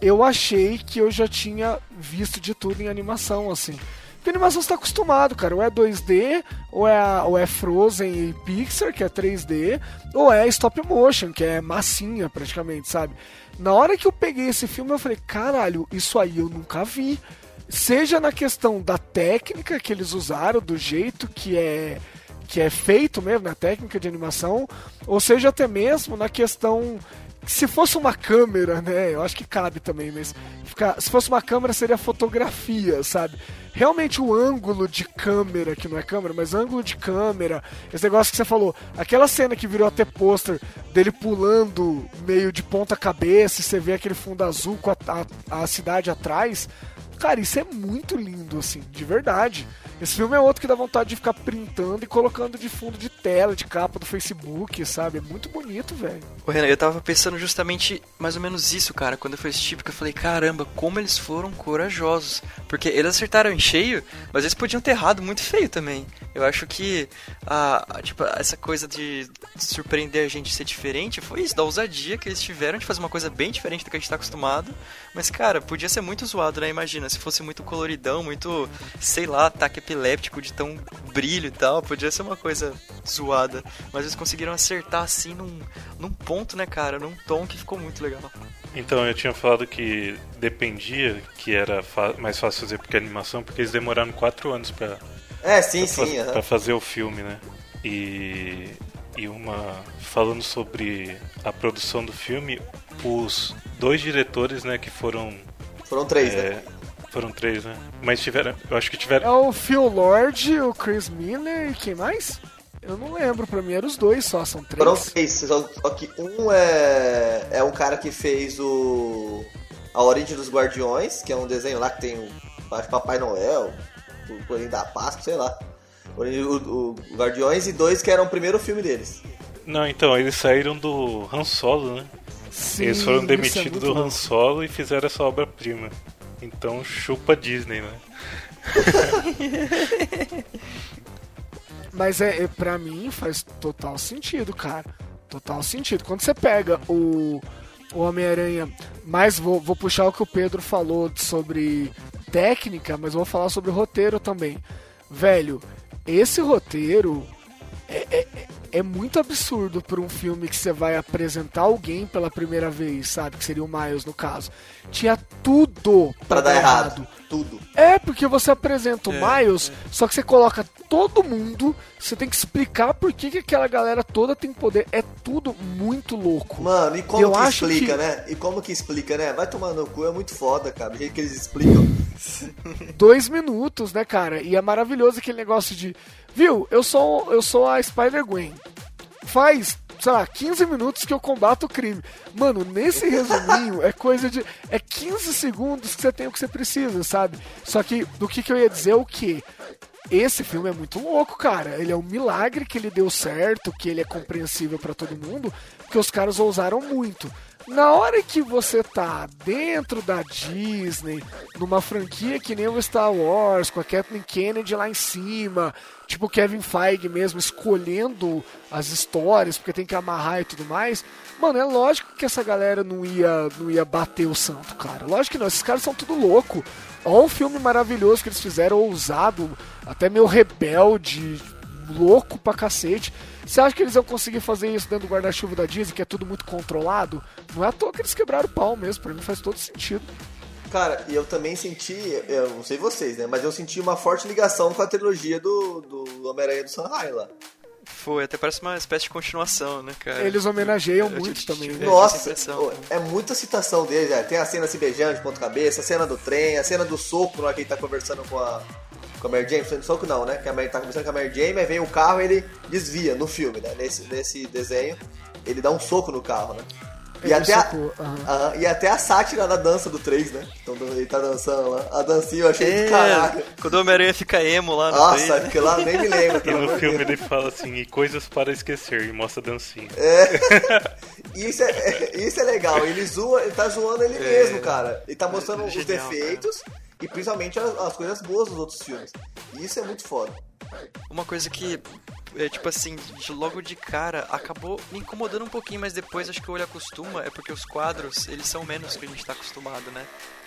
Eu achei que eu já tinha visto de tudo em animação, assim. Porque animação você tá acostumado, cara. Ou é 2D, ou é, ou é Frozen e Pixar, que é 3D, ou é stop motion, que é massinha praticamente, sabe? Na hora que eu peguei esse filme, eu falei, caralho, isso aí eu nunca vi. Seja na questão da técnica que eles usaram, do jeito que é que é feito mesmo na técnica de animação, ou seja até mesmo na questão se fosse uma câmera, né? Eu acho que cabe também, mas ficar- se fosse uma câmera seria fotografia, sabe? Realmente o ângulo de câmera, que não é câmera, mas ângulo de câmera, esse negócio que você falou, aquela cena que virou até pôster dele pulando meio de ponta cabeça, e você vê aquele fundo azul com a, a- a cidade atrás, Cara, isso é muito lindo, assim, de verdade. Esse filme é outro que dá vontade de ficar printando e colocando de fundo de tela, de capa do Facebook, sabe? É muito bonito, velho. Ô, Renan, eu tava pensando justamente mais ou menos isso, cara, quando eu fui assistir, porque eu falei, caramba, como eles foram corajosos. Porque eles acertaram em cheio, mas eles podiam ter errado muito feio também. Eu acho que a, a- tipo, essa coisa de surpreender a gente ser diferente foi isso, da ousadia que eles tiveram de fazer uma coisa bem diferente do que a gente tá acostumado. Mas, cara, podia ser muito zoado, né? Imagina, se fosse muito coloridão, muito, sei lá, ataque epiléptico de tão brilho e tal, podia ser uma coisa zoada. Mas eles conseguiram acertar assim num, num ponto, né, cara? Num tom que ficou muito legal. Então, eu tinha falado que dependia que era mais fácil fazer porque é animação, porque eles demoraram quatro anos pra, É, sim, pra, sim. aham. pra fazer o filme, né? E, e uma. Falando sobre a produção do filme, os dois diretores, né, que foram. Foram três, é, né? Foram três, né? Mas tiveram. Eu acho que É tiveram. o Phil Lord, o Chris Miller e quem mais? Eu não lembro, pra mim eram os dois só, são Foram três. três, só, só que um é, é um cara que fez o A Origem dos Guardiões, que é um desenho lá que tem o Papai Noel, o Coelhinho da Páscoa, sei lá. O, o- o Guardiões e dois que eram o primeiro filme deles. Não, então, eles saíram do Han Solo, né? Sim, eles foram é demitidos muito do Han. Solo e fizeram essa obra-prima. Então chupa Disney, né? Mas é, é, pra mim faz total sentido, cara. Total sentido. Quando você pega o, o Homem-Aranha, mas vou, vou puxar o que o Pedro falou sobre técnica, mas vou falar sobre roteiro também. Velho, esse roteiro é, é, é- é muito absurdo pra um filme que você vai apresentar alguém pela primeira vez, sabe? Que seria o Miles no caso. Tinha tudo Pra dar errado. Tudo. é, porque você apresenta o É, Miles, só que você coloca todo mundo, você tem que explicar por que, que aquela galera toda tem poder. É tudo muito louco. Mano, e como Eu que acho explica, que- né? E como que explica, né? Vai tomar no cu, é muito foda, cara. O jeito que eles explicam. Dois minutos, né, cara? E é maravilhoso aquele negócio de. Viu, eu sou, eu sou a Spider-Gwen. Faz, sei lá, 15 minutos que eu combato o crime. Mano, nesse resuminho é coisa de. É 15 segundos que você tem o que você precisa, sabe? Só que do que, que eu ia dizer é o quê? Esse filme é muito louco, cara. Ele é um milagre que ele deu certo, que ele é compreensível pra todo mundo, porque os caras ousaram muito. Na hora que você tá dentro da Disney, numa franquia que nem o Star Wars, com a Kathleen Kennedy lá em cima, tipo o Kevin Feige mesmo escolhendo as histórias, porque tem que amarrar e tudo mais, Mano, é lógico que essa galera não ia, não ia bater o santo, cara. Lógico que não, esses caras são tudo louco. Olha um filme maravilhoso que eles fizeram, ousado, até meio rebelde, louco pra cacete. Você acha que eles iam conseguir fazer isso dentro do guarda-chuva da Disney, que é tudo muito controlado? Não é à toa que eles quebraram o pau mesmo, pra mim faz todo sentido. Cara, e eu também senti, eu não sei vocês, né? Mas eu senti uma forte ligação com a trilogia do, do Homem-Aranha do Sanhai lá. Foi, até parece uma espécie de continuação, né, cara? Eles homenageiam Eu muito tive- também. né? Nossa, ô, é muita citação deles, é. Tem a cena se beijando de ponta cabeça, a cena do trem, a cena do soco lá que ele tá conversando com a. Com a Mary Jane, no soco não, né? Que a Mary tá conversando com a Mary Jane, aí vem o carro e ele desvia no filme, né? Nesse, nesse desenho, ele dá um soco no carro, né? E até, a, aham. Aham, e até a sátira da dança do 3, né? Então ele tá dançando lá. A dancinha eu achei É, do caralho. quando o Homem-Aranha fica emo lá no Nossa, trailer, né? aquilo lá nem me lembra. E no filme ele fala assim, e coisas para esquecer, e mostra a dancinha. Isso é, isso é legal. Ele zoa, ele tá zoando ele mesmo, cara. Ele tá mostrando os É. Genial, defeitos e principalmente as, as coisas boas dos outros filmes. E isso é muito foda. Uma coisa que, é, tipo assim, de- logo de cara, acabou me incomodando um pouquinho, mas depois acho que o olho acostuma, é porque os quadros, eles são menos que a gente tá acostumado, né?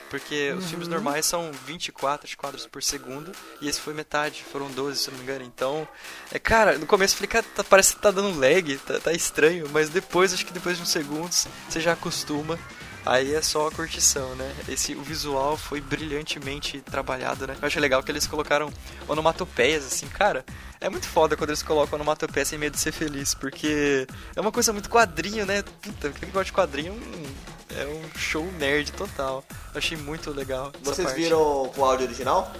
Porque os filmes normais são 24 acho, quadros por segundo, e esse foi metade, foram 12, se não me engano. Então, é, cara, no começo eu falei, cara, tá- parece que tá dando lag, tá, tá estranho, mas depois, acho que depois de uns segundos, você já acostuma. Aí é só a curtição, né? Esse, o visual foi brilhantemente trabalhado, né? Eu acho legal que eles colocaram onomatopeias, assim, cara. É muito foda quando eles colocam onomatopeia sem medo de ser feliz, porque é uma coisa muito quadrinho, né? Puta, quem gosta de quadrinho é um show nerd total. Eu achei muito legal. Vocês parte. viram o áudio original?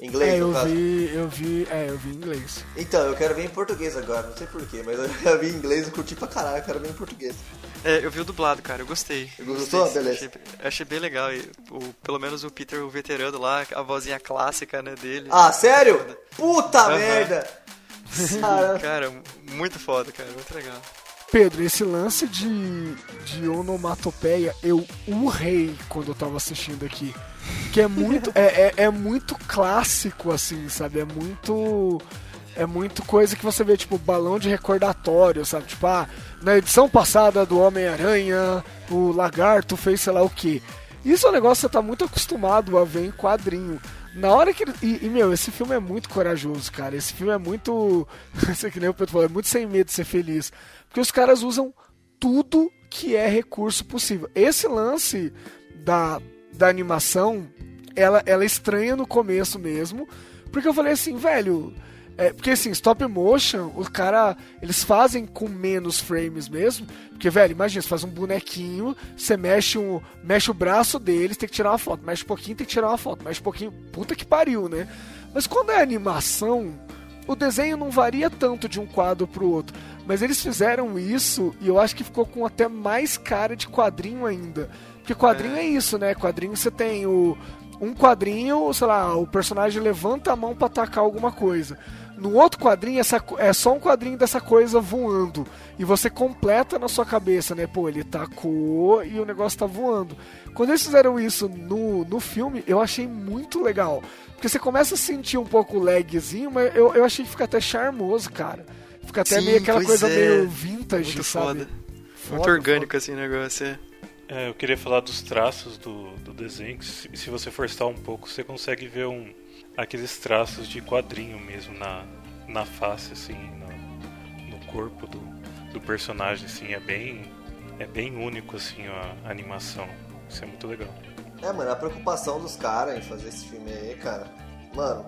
Em inglês, É, eu caso? vi, eu vi, é, eu vi em inglês. Então, eu quero ver em português agora, não sei porquê, mas eu vi em inglês e curti pra caralho, eu quero ver em português. É, eu vi o dublado, cara, eu gostei. Eu Gostou? gostei, Beleza. Achei, achei bem legal. E, o, pelo menos o Peter, o veterano lá, a vozinha clássica, né, dele. Ah, sério? Puta Aham. merda! Cara, Cara, muito foda, cara, muito legal. Pedro, esse lance de, de onomatopeia, eu urrei quando eu tava assistindo aqui. Que é muito, é, é, é muito clássico, assim, sabe? É muito. É muito coisa que você vê, tipo, balão de recordatório, sabe? Tipo, ah, na edição passada do Homem-Aranha, o lagarto fez sei lá o que. Isso é um negócio que você tá muito acostumado a ver em quadrinho. Na hora que. E, e, meu, esse filme é muito corajoso, cara. Esse filme é muito. Isso é que nem o Pedro falou, é muito sem medo de ser feliz. Porque os caras usam tudo que é recurso possível. Esse lance da, da animação, ela, ela é estranha no começo mesmo. Porque eu falei assim, velho. É, porque assim, stop motion, os cara, eles fazem com menos frames mesmo. Porque, velho, imagina, você faz um bonequinho, você mexe, um, mexe o braço deles, tem que tirar uma foto. Mexe um pouquinho, tem que tirar uma foto. Mexe um pouquinho, puta que pariu, né? Mas quando é animação, o desenho não varia tanto de um quadro pro outro. Mas eles fizeram isso e eu acho que ficou com até mais cara de quadrinho ainda. Porque quadrinho é, isso, né? Quadrinho você tem o. Um quadrinho, sei lá, o personagem levanta a mão pra atacar alguma coisa. No outro quadrinho, essa, é só um quadrinho dessa coisa voando. E você completa na sua cabeça, né? Pô, ele tacou e o negócio tá voando. Quando eles fizeram isso no, no filme, eu achei muito legal. Porque você começa a sentir um pouco o lagzinho, mas eu, eu achei que fica até charmoso, cara. Fica até Sim, meio aquela coisa é. meio vintage, Muito sabe? foda. Foda, Muito orgânico assim o negócio. é. É, eu queria falar dos traços do, do desenho, que se, se você forçar um pouco, você consegue ver um, aqueles traços de quadrinho mesmo na, na face, assim, no, no corpo do, do personagem, assim, é bem, é bem único, assim, a, a animação. Isso é muito legal. É, mano, a preocupação dos caras em fazer esse filme aí, cara. Mano,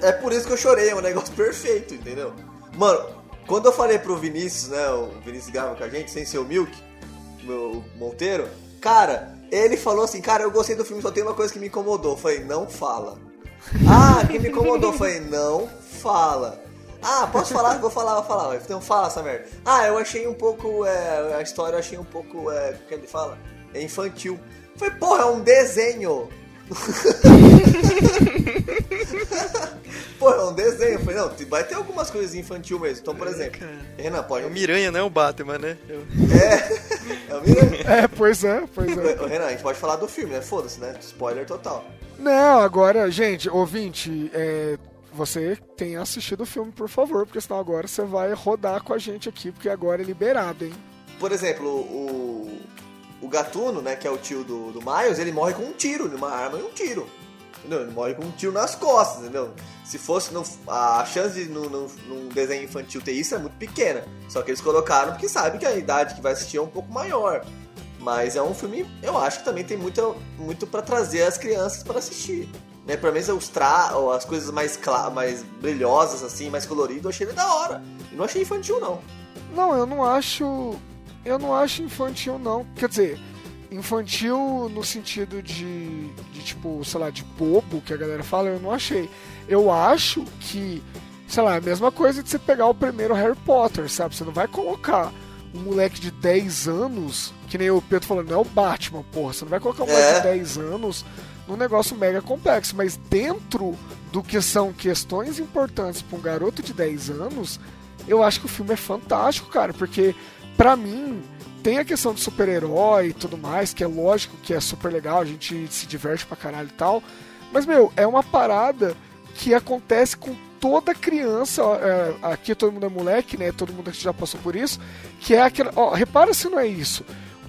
é por isso que eu chorei, é um negócio perfeito, entendeu? Mano, quando eu falei pro Vinícius, né? O Vinícius grava com a gente, sem ser o Milk, meu Monteiro, cara, ele falou assim, cara, eu gostei do filme, só tem uma coisa que me incomodou. Eu falei, não fala. Ah, que me incomodou? Eu falei, não fala. Ah, posso falar? Vou falar, vou falar. Então fala essa merda. Ah, eu achei um pouco. é, a história eu achei um pouco. É, o que ele fala? É infantil. Falei, porra, é um desenho. Porra, é um desenho. Eu falei, não, vai ter algumas coisas infantil mesmo. Então, por exemplo, cara. Renan, pode. É o Miranha, não é o Batman, né? Eu- É o. É, pois é, pois é. Ô, Renan, a gente pode falar do filme, né? Foda-se, né? Spoiler total. Não, agora, gente, ouvinte, é, você tem assistido o filme, por favor, porque senão agora você vai rodar com a gente aqui, porque agora é liberado, hein? por exemplo, o, o Gatuno, né, que é o tio do, do Miles, ele morre com um tiro, numa arma e um tiro. Entendeu? Ele morre com um tiro nas costas, entendeu? Se fosse. A chance de no, no, num desenho infantil ter isso é muito pequena. Só que eles colocaram porque sabem que a idade que vai assistir é um pouco maior. Mas é um filme, eu acho que também tem muito, muito para trazer as crianças para assistir. Né? Pelo menos os tra as coisas mais, mais brilhosas, assim, mais coloridas, eu achei da hora. E não achei infantil, não. Não, eu não acho. Eu não acho infantil, não. Quer dizer, infantil no sentido de, de tipo, sei lá, de bobo que a galera fala, eu não achei. Eu acho que, sei lá, é a mesma coisa de você pegar o primeiro Harry Potter, sabe? Você não vai colocar um moleque de 10 anos, que nem o Pedro falando, não é o Batman, porra. Você não vai colocar um moleque É. de 10 anos num negócio mega complexo, mas dentro do que são questões importantes para um garoto de 10 anos, eu acho que o filme é fantástico, cara, porque pra mim tem a questão do super-herói e tudo mais, que é lógico que é super legal, a gente se diverte pra caralho e tal, mas meu, é uma parada que acontece com toda criança, é, aqui todo mundo é moleque, né? Todo mundo já passou por isso, que é aquela, ó, repara se não é isso.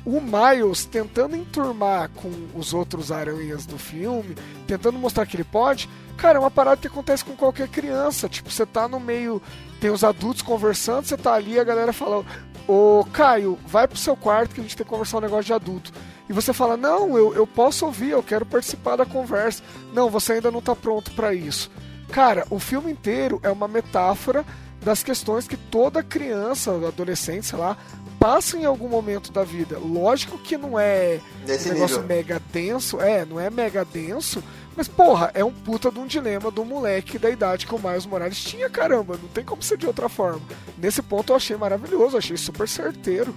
O Miles tentando enturmar com os outros aranhas do filme, tentando mostrar que ele pode, cara, é uma parada que acontece com qualquer criança. Tipo, você tá no meio, tem os adultos conversando, você tá ali, a galera fala: Ô Caio, vai pro seu quarto que a gente tem que conversar um negócio de adulto. E você fala: Não, eu, eu posso ouvir, eu quero participar da conversa. Não, você ainda não tá pronto para isso. Cara, o filme inteiro é uma metáfora das questões que toda criança, adolescente, sei lá, passa em algum momento da vida. Lógico que não é Nesse um negócio nível. mega denso, é, não é mega denso, mas porra, é um puta de um dilema do moleque da idade que o Miles Morales tinha, caramba, não tem como ser de outra forma. Nesse ponto eu achei maravilhoso, achei super certeiro.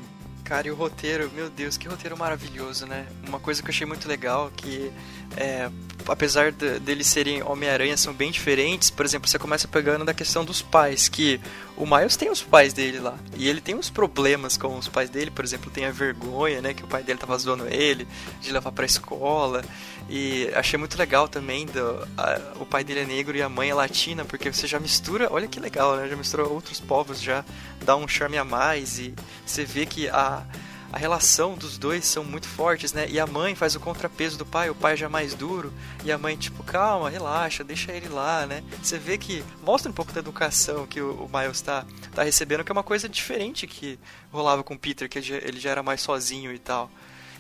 Cara, e o roteiro, meu Deus, que roteiro maravilhoso, né? Uma coisa que eu achei muito legal, que é, apesar de- deles serem Homem-Aranha, são bem diferentes. Por exemplo, você começa pegando da questão dos pais, que o Miles tem os pais dele lá. E ele tem uns problemas com os pais dele, por exemplo, tem a vergonha, né? Que o pai dele tava zoando ele, de levar pra escola. E achei muito legal também do, a- o pai dele é negro e a mãe é latina, porque você já mistura, olha que legal, né? Já mistura outros povos, já dá um charme a mais e você vê que a, a relação dos dois são muito fortes, né? E a mãe faz o contrapeso do pai, o pai já mais duro, e a mãe, tipo, calma, relaxa, deixa ele lá, né? Você vê que mostra um pouco da educação que o, o Miles tá, tá recebendo, que é uma coisa diferente que rolava com o Peter, que ele já- ele já era mais sozinho e tal.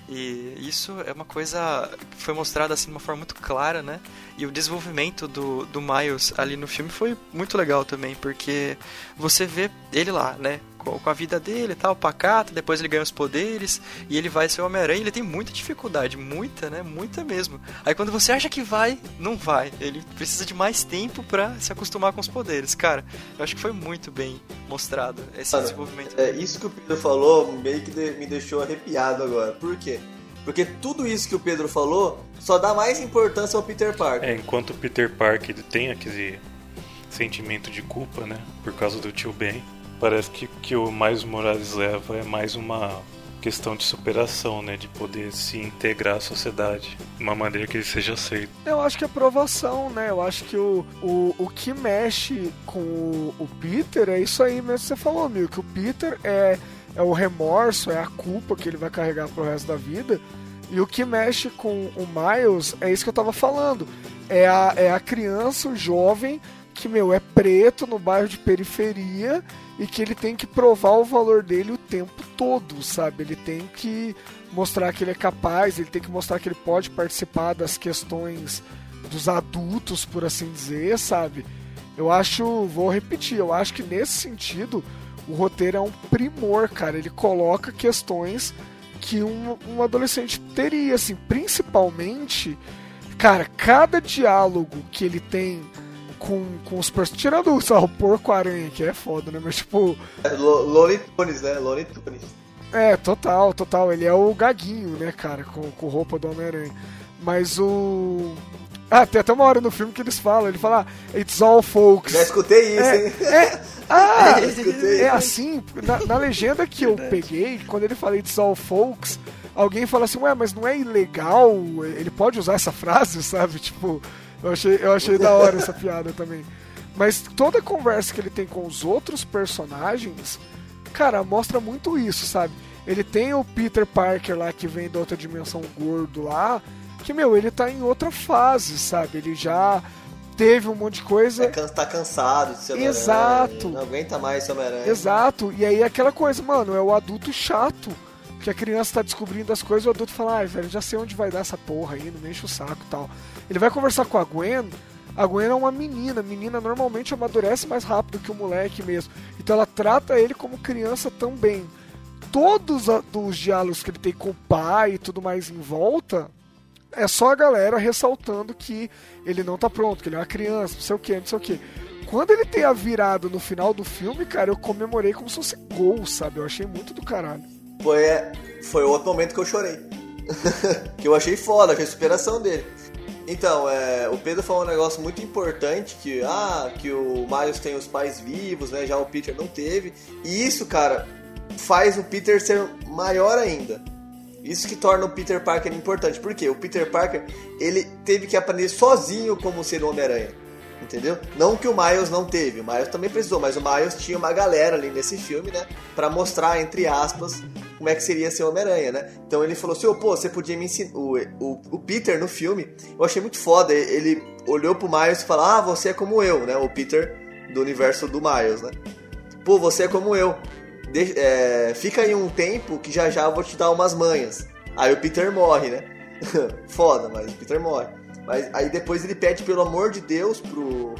E isso é uma coisa que foi mostrada assim de uma forma muito clara, né? E o desenvolvimento do, do Miles ali no filme foi muito legal também, porque você vê ele lá, né? Com, com a vida dele e tal, pacato, depois ele ganha os poderes e ele vai ser o Homem-Aranha. Ele tem muita dificuldade, muita, né? Muita mesmo. Aí quando você acha que vai, não vai. Ele precisa de mais tempo pra se acostumar com os poderes. Cara, eu acho que foi muito bem mostrado esse Cara, desenvolvimento. É, isso que o Pedro falou meio que de- me deixou arrepiado agora. Por quê? Porque tudo isso que o Pedro falou só dá mais importância ao Peter Parker. É, enquanto o Peter Parker tem aquele sentimento de culpa, né? Por causa do tio Ben, parece que que o Miles Morales leva é mais uma questão de superação, né? De poder se integrar à sociedade de uma maneira que ele seja aceito. Eu acho que é aprovação, né? Eu acho que o, o, o que mexe com o, o Peter é isso aí mesmo que você falou, amigo. Que o Peter é, é o remorso, é a culpa que ele vai carregar pro resto da vida. E o que mexe com o Miles é isso que eu tava falando. É a, é a criança, o jovem, que, meu, é preto no bairro de periferia e que ele tem que provar o valor dele o tempo todo, sabe? Ele tem que mostrar que ele é capaz, ele tem que mostrar que ele pode participar das questões dos adultos, por assim dizer, sabe? Eu acho, vou repetir, eu acho que nesse sentido o roteiro é um primor, cara. Ele coloca questões que um, um adolescente teria, assim, principalmente, cara, cada diálogo que ele tem com, com os personagens. Tirando lá, o porco-aranha, que é foda, né? Mas, tipo, É, Lo- Looney Tunes, né? Looney Tunes. é, total, total. Ele é o gaguinho, né, cara, com, com roupa do Homem-Aranha. Mas o. Ah, tem até uma hora no filme que eles falam, ele fala, ah, it's all folks. Já escutei isso, É, hein? é, ah, escutei. é assim, na, na legenda que eu peguei, quando ele fala It's All Folks, alguém fala assim, ué, mas não é ilegal? Ele pode usar essa frase, sabe? Tipo, eu achei, eu achei da hora essa piada também. Mas toda a conversa que ele tem com os outros personagens, cara, mostra muito isso, sabe? Ele tem o Peter Parker lá que vem da outra dimensão gordo lá, que, meu, ele tá em outra fase, sabe? Ele já teve um monte de coisa. É, can- tá cansado de ser Homem-Aranha, Exato. Não aguenta mais ser Homem-Aranha. Exato, e aí aquela coisa, mano, é o adulto chato. Que a criança tá descobrindo as coisas, o adulto fala, ai, velho, já sei onde vai dar essa porra aí, não me enche o saco e tal. Ele vai conversar com a Gwen, a Gwen é uma menina, menina normalmente amadurece mais rápido que o moleque mesmo. Então ela trata ele como criança também. Todos os diálogos que ele tem com o pai e tudo mais em volta, é só a galera ressaltando que ele não tá pronto, que ele é uma criança, não sei o que, não sei o que. Quando ele tem a virada no final do filme, cara, eu comemorei como se fosse gol, sabe? Eu achei muito do caralho. Foi, é, foi outro momento que eu chorei. que eu achei foda, achei a superação dele. Então, é, o Pedro falou um negócio muito importante, que, ah, que o Miles tem os pais vivos, né? Já o Peter não teve. E isso, cara, faz o Peter ser maior ainda. Isso que torna o Peter Parker importante. Por quê? O Peter Parker, ele teve que aprender sozinho como ser um Homem-Aranha. Entendeu? Não que o Miles não teve, o Miles também precisou, mas o Miles tinha uma galera ali nesse filme, né? Pra mostrar, entre aspas, como é que seria ser Homem-Aranha, né? Então ele falou assim: ô, pô, você podia me ensinar. O, o, o Peter no filme, eu achei muito foda. Ele olhou pro Miles e falou: ah, você é como eu, né? O Peter do universo do Miles, né? Pô, você é como eu. De- é, fica aí um tempo que já já eu vou te dar umas manhas. Aí o Peter morre, né? Foda, mas o Peter morre. Mas aí depois ele pede, pelo amor de Deus, pro,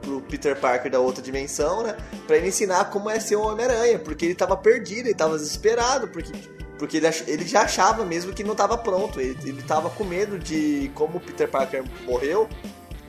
pro Peter Parker da outra dimensão, né? Pra ele ensinar como é ser um Homem-Aranha. Porque ele tava perdido, ele tava desesperado. Porque, porque ele, ach- ele já achava mesmo que não tava pronto. Ele, ele tava com medo de, como o Peter Parker morreu,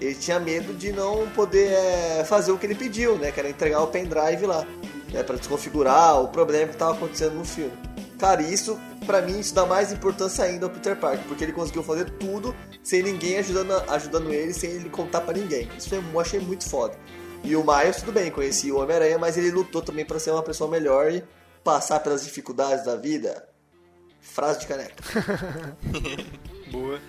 ele tinha medo de não poder é, fazer o que ele pediu, né? Que era entregar o pendrive lá, né? Pra desconfigurar o problema que tava acontecendo no filme. Cara, isso, pra mim, isso dá mais importância ainda ao Peter Parker, porque ele conseguiu fazer tudo sem ninguém ajudando, ajudando ele, sem ele contar pra ninguém. Isso eu achei muito foda. E o Miles, tudo bem, conhecia o Homem-Aranha, mas ele lutou também pra ser uma pessoa melhor e passar pelas dificuldades da vida. Frase de caneca. Boa.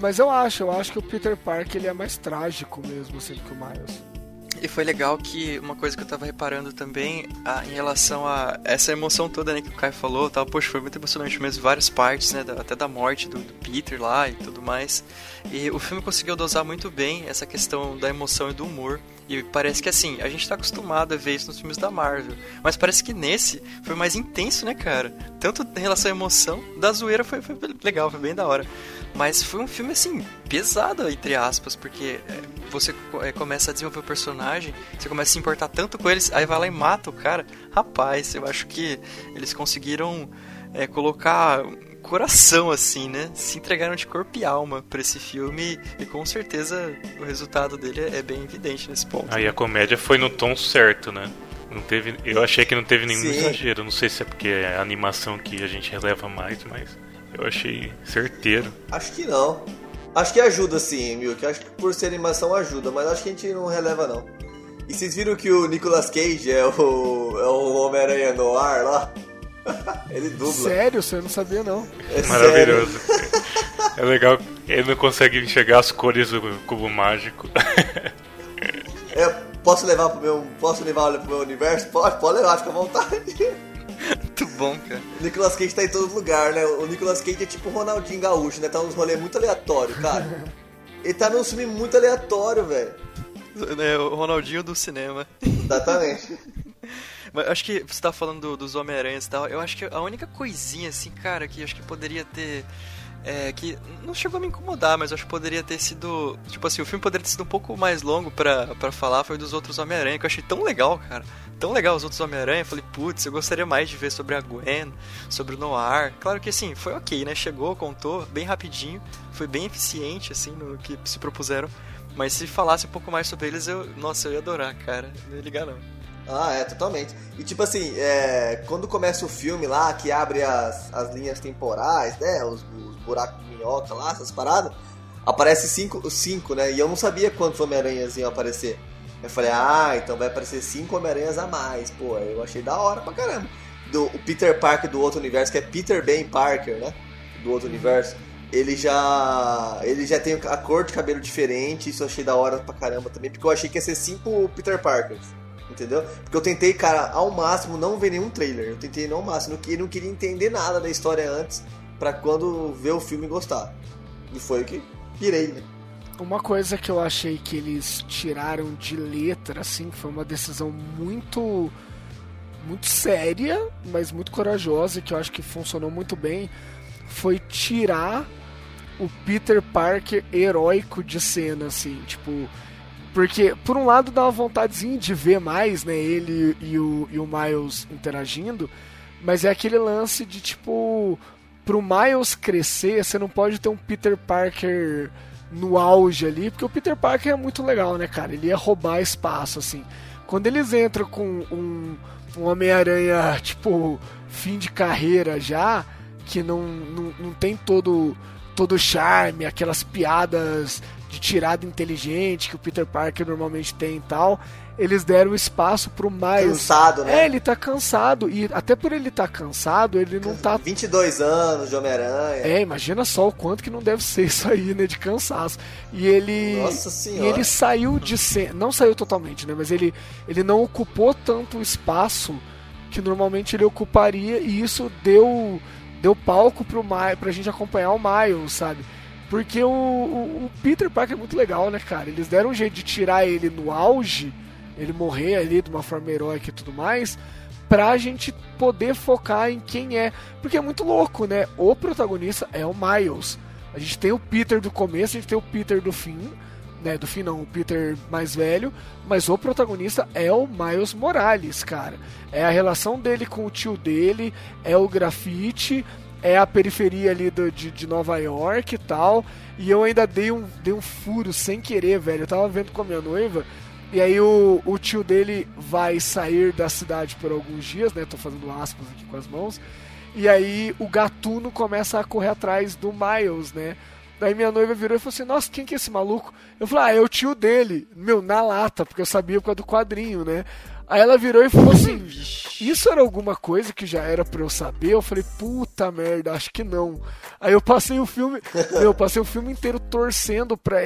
Mas eu acho, eu acho que o Peter Parker ele é mais trágico mesmo, assim, do que o Miles. E foi legal que uma coisa que eu tava reparando também ah, em relação a essa emoção toda né, que o Kai falou, tal, poxa, foi muito emocionante mesmo, várias partes, né, da- até da morte do, do Peter lá e tudo mais. E o filme conseguiu dosar muito bem essa questão da emoção e do humor. E parece que assim, a gente tá acostumado a ver isso nos filmes da Marvel, mas parece que nesse foi mais intenso, né, cara? Tanto em relação à emoção, da zoeira foi, foi legal, foi bem da hora. Mas foi um filme, assim, pesado, entre aspas, porque é, você é, começa a desenvolver o personagem, você começa a se importar tanto com eles, aí vai lá e mata o cara. Rapaz, eu acho que eles conseguiram é, colocar coração, assim, né? Se entregaram de corpo e alma pra esse filme e com certeza o resultado dele é bem evidente nesse ponto. Aí a comédia foi no tom certo, né? Não teve, eu achei que não teve nenhum Sim. exagero. Não sei se é porque é a animação que a gente releva mais, mas eu achei certeiro. Acho que não. Acho que ajuda sim, Milk. Acho que por ser animação ajuda, mas acho que a gente não releva não. E vocês viram que o Nicolas Cage é o, é o Homem-Aranha no ar lá? Ele dubla. Sério, você não sabia não. É. Maravilhoso. É legal, ele não consegue enxergar as cores do cubo mágico. É, posso levar pro meu. Posso levar pro meu universo? Pode, pode levar, fica à vontade. Muito bom, cara. O Nicolas Cage tá em todo lugar, né? O Nicolas Cage é tipo o Ronaldinho Gaúcho, né? Tá nos rolês muito aleatórios, cara. Ele tá num filme muito aleatório, velho. É o Ronaldinho do cinema. Exatamente. Mas acho que você tá falando do- dos Homem-Aranhas e tal. Eu acho que a única coisinha, assim, cara, que acho que poderia ter. É, que não chegou a me incomodar, mas acho que poderia ter sido. Tipo assim, o filme poderia ter sido um pouco mais longo pra falar. Foi dos outros Homem-Aranha, que eu achei tão legal, cara. Tão legal os outros Homem-Aranha. Falei, putz, eu gostaria mais de ver sobre a Gwen, sobre o Noir. Claro que assim, foi ok, né? Chegou, contou bem rapidinho. Foi bem eficiente, assim, no que se propuseram. Mas se falasse um pouco mais sobre eles, eu. Nossa, eu ia adorar, cara. Não ia ligar, não. Ah, é, totalmente. E tipo assim, é, quando começa o filme lá, que abre as, as linhas temporais, né? Os, os buracos de minhoca lá, essas paradas, aparece cinco, cinco, né? E eu não sabia quantos Homem-Aranhas iam aparecer. Eu falei, ah, então vai aparecer cinco Homem-Aranhas a mais. Pô, eu achei da hora pra caramba. Do, o Peter Parker do outro universo, que é Peter Ben Parker, né? Do outro universo. Ele já. Ele já tem a cor de cabelo diferente, isso eu achei da hora pra caramba também, porque eu achei que ia ser cinco Peter Parkers Entendeu? Porque eu tentei, cara, ao máximo não ver nenhum trailer. Eu tentei ao máximo, eu não queria entender nada da história antes pra quando ver o filme gostar. E foi o que pirei, né? Uma coisa que eu achei que eles tiraram de letra, assim, foi uma decisão muito muito séria, mas muito corajosa e que eu acho que funcionou muito bem, foi tirar o Peter Parker heróico de cena, assim, tipo, porque por um lado dá uma vontadezinha de ver mais, né, ele e o, e o Miles interagindo, mas é aquele lance de tipo, pro Miles crescer, você não pode ter um Peter Parker no auge ali, porque o Peter Parker é muito legal, né, cara? Ele ia roubar espaço, assim. Quando eles entram com um, um Homem-Aranha, tipo, fim de carreira já, que não, não, não tem todo todo charme, aquelas piadas de tirada inteligente que o Peter Parker normalmente tem e tal, eles deram espaço pro Miles. Cansado, né? É, ele tá cansado. E até por ele tá cansado, ele não tá. 22 anos de Homem-Aranha. É, imagina só o quanto que não deve ser isso aí, né? De cansaço. E ele. Nossa E senhora. ele saiu de cena. Não saiu totalmente, né? Mas ele, ele não ocupou tanto espaço que normalmente ele ocuparia. E isso deu, deu palco pro Miles, pra gente acompanhar o Miles, sabe? Porque o, o, o Peter Parker é muito legal, né, cara? Eles deram um jeito de tirar ele no auge, ele morrer ali de uma forma heróica e tudo mais, pra gente poder focar em quem é. Porque é muito louco, né? O protagonista é o Miles. A gente tem o Peter do começo, a gente tem o Peter do fim, né? Do fim não, o Peter mais velho, mas o protagonista é o Miles Morales, cara. É a relação dele com o tio dele, é o grafite, é a periferia ali do, de, de Nova York e tal. E eu ainda dei um, dei um furo sem querer, velho. Eu tava vendo com a minha noiva. E aí o, o tio dele vai sair da cidade por alguns dias, né? Tô fazendo aspas aqui com as mãos. E aí o gatuno começa a correr atrás do Miles, né? Daí minha noiva virou e falou assim: Nossa, quem que é esse maluco? Eu falei: Ah, é o tio dele. Meu, na lata, porque eu sabia por causa do quadrinho, né? Aí ela virou e falou assim: Isso era alguma coisa que já era pra eu saber? Eu falei: Puta merda, acho que não. Aí eu passei o filme, eu passei o filme inteiro torcendo pra,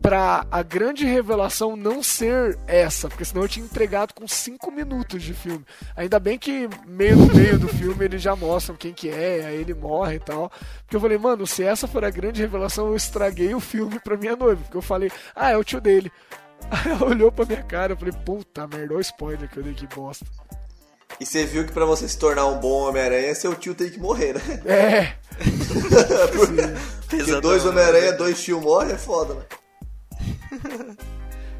pra a grande revelação não ser essa, porque senão eu tinha entregado com 5 minutos de filme. Ainda bem que meio no meio do filme eles já mostram quem que é, aí ele morre e tal. Porque eu falei, mano, se essa for a grande revelação, eu estraguei o filme pra minha noiva. Porque eu falei, ah, é o tio dele. Aí ela olhou pra minha cara, eu falei, puta merda, olha o spoiler que eu dei que bosta. E você viu que pra você se tornar um bom Homem-Aranha, seu tio tem que morrer, né? É, Porque dois né, Homem-Aranha, dois tio morrem é foda, né?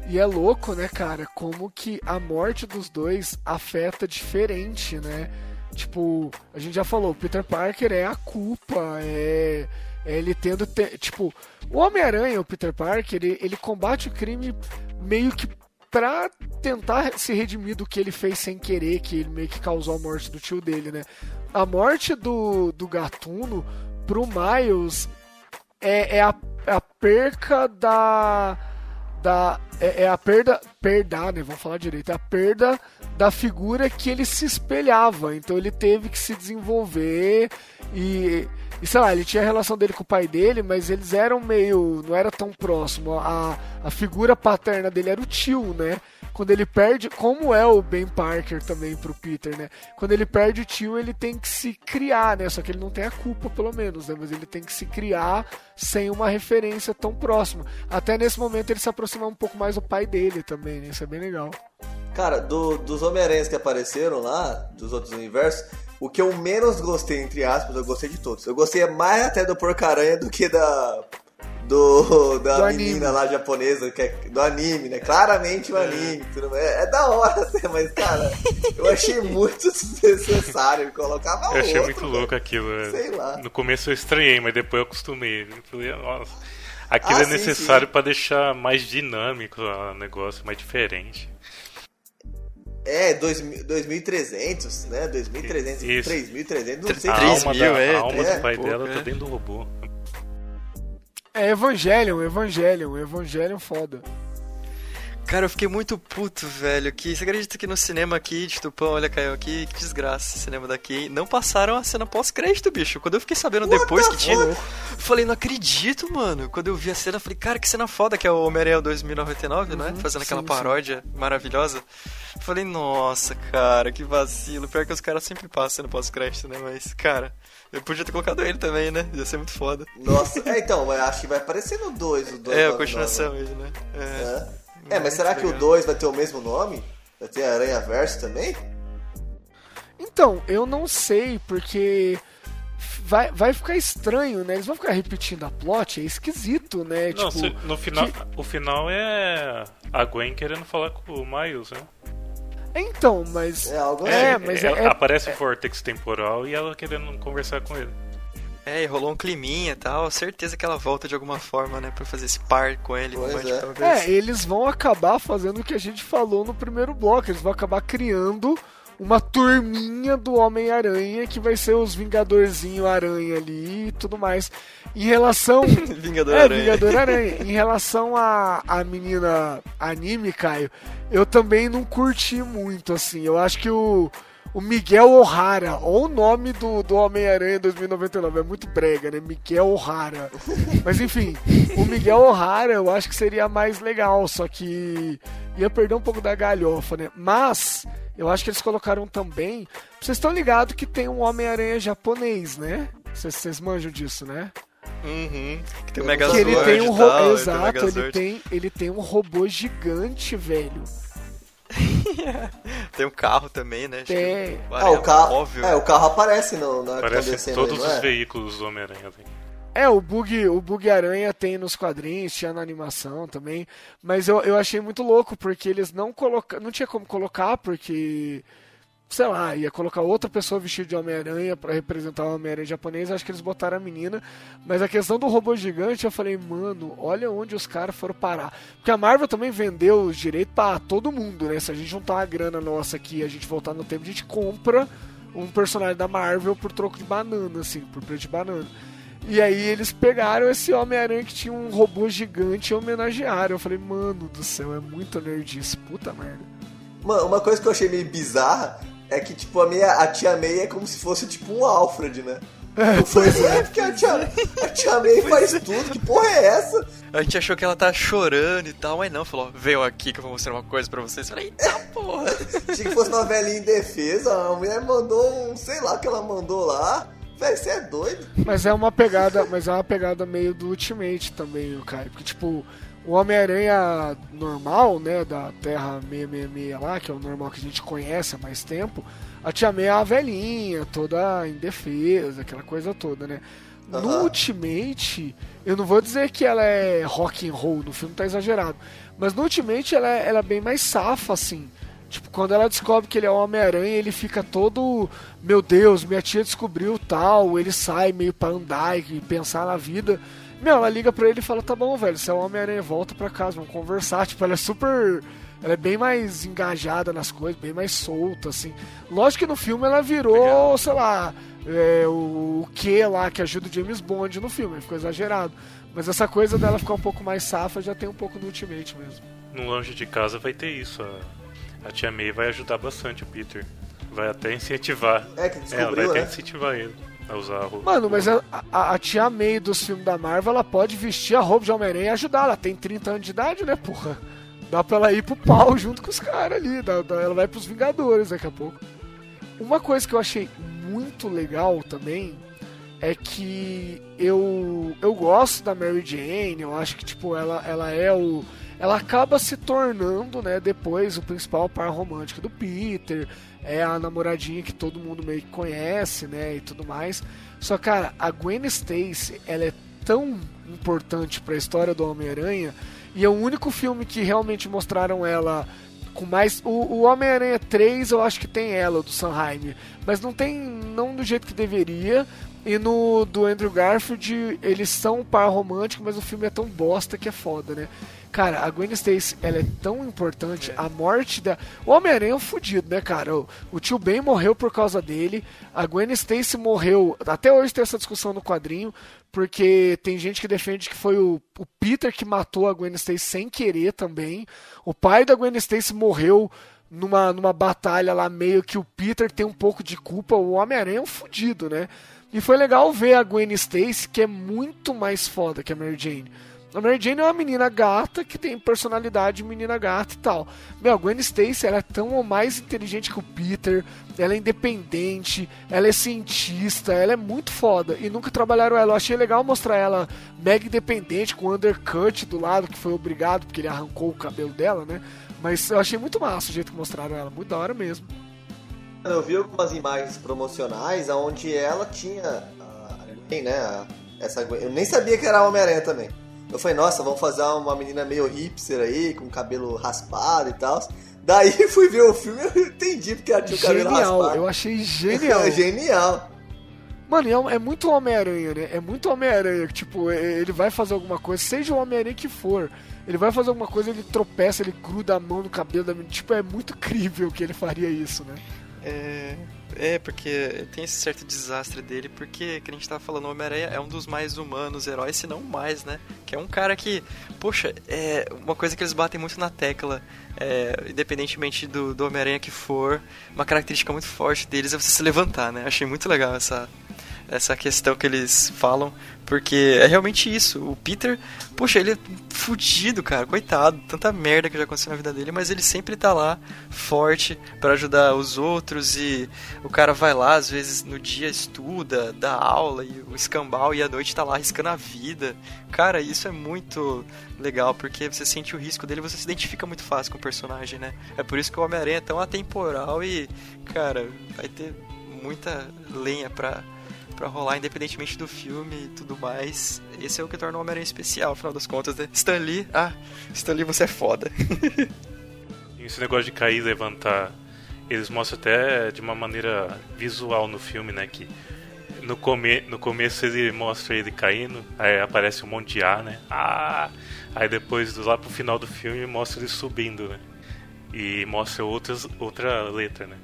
E é louco, né, cara, como que a morte dos dois afeta diferente, né? Tipo, a gente já falou, o Peter Parker é a culpa, é, é ele tendo. te- tipo, o Homem-Aranha, o Peter Parker, ele, ele combate o crime meio que pra tentar se redimir do que ele fez sem querer, que ele meio que causou a morte do tio dele, né? A morte do, do gatuno pro Miles é, é a, é a perca da. da é, é a perda. Perda, né? Vamos falar direito. É a perda da figura que ele se espelhava. Então ele teve que se desenvolver e. E sei lá, ele tinha a relação dele com o pai dele, mas eles eram meio. não era tão próximo. A, a figura paterna dele era o tio, né? Quando ele perde, como é o Ben Parker também pro Peter, né? Quando ele perde o tio, ele tem que se criar, né? Só que ele não tem a culpa, pelo menos, né? Mas ele tem que se criar sem uma referência tão próxima. Até nesse momento ele se aproxima um pouco mais do pai dele também, né? Isso é bem legal. Cara, do- dos Homem-Aranhas que apareceram lá, dos outros universos, o que eu menos gostei, entre aspas, eu gostei de todos. Eu gostei mais até do Porcaranha do que da. Do, da Do menina anime. lá japonesa, que é do anime, né? Claramente o anime. tudo bem. É, é da hora até, mas, cara, eu achei muito desnecessário. Colocava Eu achei outro, muito velho. louco aquilo. é. Sei lá. No começo eu estranhei, mas depois eu acostumei. Eu falei, nossa. Aquilo Ah, é sim, necessário sim. pra deixar mais dinâmico o negócio, mais diferente. É, 2000 2300, né? 2300, Isso. 3300, não sei A Três alma, mil, da, é, a alma é, do pai pô, dela é. tá dentro do robô. É Evangelion, Evangelion, Evangelion foda. Cara, eu fiquei muito puto, velho. Que você acredita que no cinema aqui de Tupão, olha, caiu aqui, que desgraça esse cinema daqui. Não passaram a cena pós-crédito, bicho. Quando eu fiquei sabendo depois que tinha. Eu falei, não acredito, mano. Quando eu vi a cena, eu falei, cara, que cena foda que é o Homem-Aranha 2099, né? Fazendo aquela Uhum, sim, sim. paródia maravilhosa. Falei, nossa, cara, que vacilo. Pior que os caras sempre passam no pós-crédito, né? Mas, cara, eu podia ter colocado ele também, né? Ia ser muito foda. Nossa, é então, acho que vai aparecer no 2, o 2. É, a continuação ele, né? É. É, é mas será que o 2 vai ter o mesmo nome? Vai ter Aranha Verso também? Então, eu não sei, porque vai, vai ficar estranho, né? Eles vão ficar repetindo a plot, é esquisito, né? Não, tipo, se- no final, que- o final é a Gwen querendo falar com o Miles, né? Então, mas. É algo É, assim. mas É, é, é- aparece o Vortex temporal e ela querendo conversar com ele. É, e rolou um climinha e tal. Certeza que ela volta de alguma forma, né? Pra fazer esse par com ele. Pois mas, é. talvez. É, eles vão acabar fazendo o que a gente falou no primeiro bloco. Eles vão acabar criando uma turminha do Homem-Aranha que vai ser os Vingadorzinho Aranha ali e tudo mais. Em relação. Vingador é, Aranha. Vingador Aranha. Em relação à a, menina anime, Caio, eu também não curti muito, assim. Eu acho que o. O Miguel O'Hara, ou o nome do, do Homem-Aranha 2099, é muito brega, né? Miguel O'Hara. Mas enfim, o Miguel O'Hara eu acho que seria mais legal, só que ia perder um pouco da galhofa, né? Mas eu acho que eles colocaram também. Vocês estão ligados que tem um Homem-Aranha japonês, né? Vocês- manjam disso, né? Uhum. Que tem o Que ele tem um ro... tal, ele tem Exato, ele tem, ele tem um robô gigante, velho. Tem um carro também, né? Acho que Tem. o Ah, o carro, é, o carro aparece no, na hora que Parece descendo todos aí, não os é? veículos do Homem-Aranha. velho. É, o bug, o bug aranha tem nos quadrinhos, tinha na animação também. Mas eu, eu achei muito louco, porque eles não colocaram. Não tinha como colocar, porque. Sei lá, ia colocar outra pessoa vestida de Homem-Aranha pra representar o Homem-Aranha japonês. Acho que eles botaram a menina. Mas a questão do robô gigante, eu falei, mano, olha onde os caras foram parar. Porque a Marvel também vendeu os direitos pra todo mundo, né? Se a gente juntar uma grana nossa aqui e a gente voltar no tempo, a gente compra um personagem da Marvel por troco de banana, assim, por preço de banana. E aí eles pegaram esse Homem-Aranha que tinha um robô gigante e homenagearam. Eu falei, mano do céu, é muito nerdice, puta merda. Mano, uma coisa que eu achei meio bizarra é que, tipo, a, minha, a tia May é como se fosse, tipo, um Alfred, né? É, Eu falei, é, porque a tia, a tia May faz tudo, que porra é essa? A gente achou que ela tá chorando e tal, mas não, falou, veio aqui que eu vou mostrar uma coisa pra vocês. Eu Falei, eita porra. Achei que fosse uma velhinha indefesa, a mulher mandou um, sei lá, o que ela mandou lá. Véi, você é doido? Mas é uma pegada, mas é uma pegada meio do Ultimate também, o Caio. Porque, tipo, o Homem-Aranha normal, né, da Terra 666 lá, que é o normal que a gente conhece há mais tempo, a Tia May é a velhinha, toda indefesa, aquela coisa toda, né? No Aham. Ultimate, eu não vou dizer que ela é rock and roll, no filme tá exagerado, mas no Ultimate ela é, ela é bem mais safa, assim. Tipo, quando ela descobre que ele é o Homem-Aranha, ele fica todo. Meu Deus, minha tia descobriu tal. Ele sai meio pra andar e pensar na vida. Meu, ela liga pra ele e fala: Tá bom, velho, você é o Homem-Aranha, volta pra casa, vamos conversar. Tipo, ela é super. Ela é bem mais engajada nas coisas, bem mais solta, assim. Lógico que no filme ela virou, sei lá, é, o, o que lá que ajuda o James Bond no filme, ficou exagerado. Mas essa coisa dela ficar um pouco mais safa já tem um pouco no Ultimate mesmo. No Longe de Casa vai ter isso. A, a tia May vai ajudar bastante o Peter. Vai até incentivar. É, que É, vai descobriu, até né? incentivar ele a usar a roupa. Mano, mas a, a, a tia May dos filmes da Marvel, ela pode vestir a roupa de Homem-Aranha e ajudar. Ela tem 30 anos de idade, né, porra? Dá pra ela ir pro pau junto com os caras ali. Dá, dá- ela vai pros Vingadores daqui a pouco. Uma coisa que eu achei muito legal também é que eu, eu gosto da Mary Jane. Eu acho que, tipo, ela, ela é o. Ela acaba se tornando, né, depois o principal par romântico do Peter. É a namoradinha que todo mundo meio que conhece, né, e tudo mais. Só, cara, a Gwen Stacy, ela é tão importante pra história do Homem-Aranha. E é o único filme que realmente mostraram ela com mais. O, o Homem-Aranha 3 eu acho que tem ela, do Sanheim. Mas não tem. não do jeito que deveria. E no do Andrew Garfield, eles são um par romântico, mas o filme é tão bosta que é foda, né? Cara, a Gwen Stacy, ela é tão importante, a morte da... O Homem-Aranha é um fudido, né, cara? O, o tio Ben morreu por causa dele, a Gwen Stacy morreu... Até hoje tem essa discussão no quadrinho, porque tem gente que defende que foi o, o Peter que matou a Gwen Stacy sem querer também. O pai da Gwen Stacy morreu numa, numa batalha lá, meio que o Peter tem um pouco de culpa. O Homem-Aranha é um fudido, né? E foi legal ver a Gwen Stacy, que é muito mais foda que a Mary Jane. A Mary Jane é uma menina gata que tem personalidade menina gata e tal. Meu, a Gwen Stacy ela é tão ou mais inteligente que o Peter, ela é independente, ela é cientista, ela é muito foda. E nunca trabalharam ela. Eu achei legal mostrar ela mega independente, com o undercut do lado, que foi obrigado, porque ele arrancou o cabelo dela, né? Mas eu achei muito massa o jeito que mostraram ela, muito da hora mesmo. Eu vi algumas imagens promocionais onde ela tinha a né? a- Essa. Eu nem sabia que era Homem-Aranha também. Eu falei, nossa, vamos fazer uma menina meio hipster aí, com cabelo raspado e tal. Daí fui ver o filme e eu entendi porque ela tinha o cabelo Genial, raspado. eu achei genial. Genial. Mano, é, é muito Homem-Aranha, né? É muito Homem-Aranha. que, Tipo, ele vai fazer alguma coisa, seja o Homem-Aranha que for. Ele vai fazer alguma coisa, ele tropeça, ele gruda a mão no cabelo da menina. Tipo, é muito crível que ele faria isso, né? É, é, porque tem esse certo desastre dele, porque, que a gente tava falando, o Homem-Aranha é um dos mais humanos heróis, se não mais, né? Que é um cara que, poxa, é uma coisa que eles batem muito na tecla, é, independentemente do, do Homem-Aranha que for, uma característica muito forte deles é você se levantar, né? Achei muito legal essa, essa questão que eles falam, porque é realmente isso. O Peter, poxa, ele é fudido, cara, coitado, tanta merda que já aconteceu na vida dele, mas ele sempre tá lá, forte, pra ajudar os outros e o cara vai lá, às vezes no dia estuda, dá aula e o escambau e à noite tá lá arriscando a vida. Cara, isso é muito legal, porque você sente o risco dele, você se identifica muito fácil com o personagem, né? É por isso que o Homem-Aranha é tão atemporal e, cara, vai ter muita lenha pra pra rolar, independentemente do filme e tudo mais. Esse é o que torna o Homem-Aranha especial, afinal das contas, né? Stan Lee, ah, Stan Lee, você é foda. Esse negócio de cair e levantar, eles mostram até de uma maneira visual no filme, né? Que no, come no começo ele mostra ele caindo, aí aparece um monte de ar, né? Ah! Aí depois, lá pro final do filme, mostra ele subindo, né? E mostra outras, outra letra, né?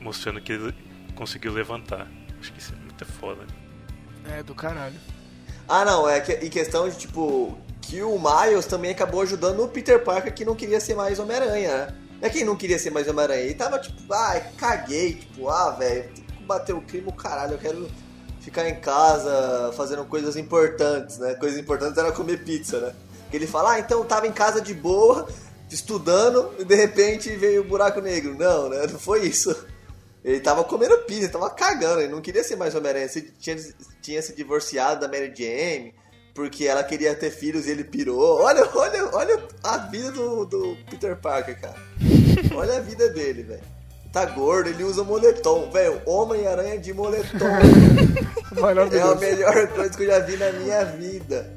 Mostrando que ele conseguiu levantar. Acho que é muito foda. É, do caralho. Ah, não, é que, em questão de, tipo, que o Miles também acabou ajudando o Peter Parker que não queria ser mais Homem-Aranha, né? Não é quem não queria ser mais Homem-Aranha. Ele tava tipo, ah, caguei, tipo, ah, velho, tem que combater o crime, o caralho, eu quero ficar em casa fazendo coisas importantes, né? Coisas importantes era comer pizza, né? Que ele fala, ah, então eu tava em casa de boa, estudando, e de repente veio o buraco negro. Não, né? Não foi isso. Ele tava comendo pizza, ele tava cagando, ele não queria ser mais Homem-Aranha. Ele tinha, tinha se divorciado da Mary Jane, porque ela queria ter filhos e ele pirou. Olha, olha, olha a vida do, do Peter Parker, cara. Olha a vida dele, velho. Tá gordo, ele usa moletom. Velho, Homem-Aranha de moletom. É a melhor coisa que eu já vi na minha vida.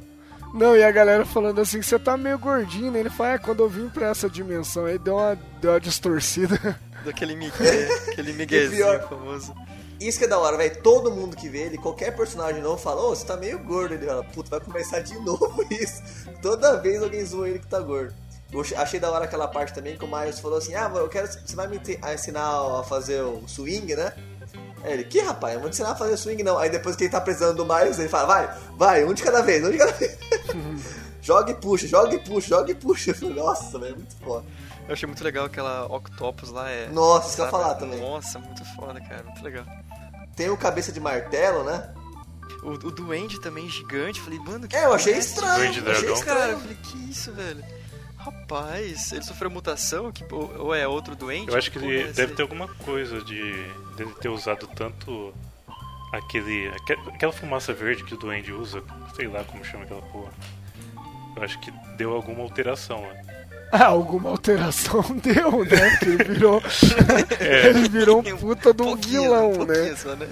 Não, e a galera falando assim, você tá meio gordinho, né? Ele fala, é, quando eu vim pra essa dimensão aí, deu uma, deu uma distorcida. Daquele migué, aquele miguezinho pior- famoso. Isso que é da hora, velho. Todo mundo que vê ele, qualquer personagem novo, fala, ô, você tá meio gordo. Ele fala, puta, vai começar de novo isso. Toda vez alguém zoa ele que tá gordo. Eu achei da hora aquela parte também que o Miles falou assim, ah, eu quero. Você vai me ensinar a fazer o swing, né? Aí ele, que rapaz, eu vou te ensinar a fazer swing não. Aí depois que ele tá precisando do Miles, ele fala, vai, vai, um de cada vez, um de cada vez. joga e puxa, joga e puxa, joga e puxa. Nossa, velho, muito foda. Eu achei muito legal aquela Octopus lá. É, Nossa, isso que eu ia falar também. Nossa, muito foda, cara, muito legal. Tem o cabeça de martelo, né? O, o Duende também gigante, falei, mano, que É, eu achei estranho. Duende achei dragão. Cara, eu falei, que isso, velho? Rapaz, ele sofreu mutação? Que, ou, ou é outro doente? Eu acho que Porra, ele deve ter alguma coisa de dele ter usado tanto aquele aque- aquela fumaça verde que o duende usa, sei lá como chama aquela porra. Eu acho que deu alguma alteração, né? Ah, alguma alteração deu, né? Porque ele virou. ele virou um puta de um vilão, um né? só, né?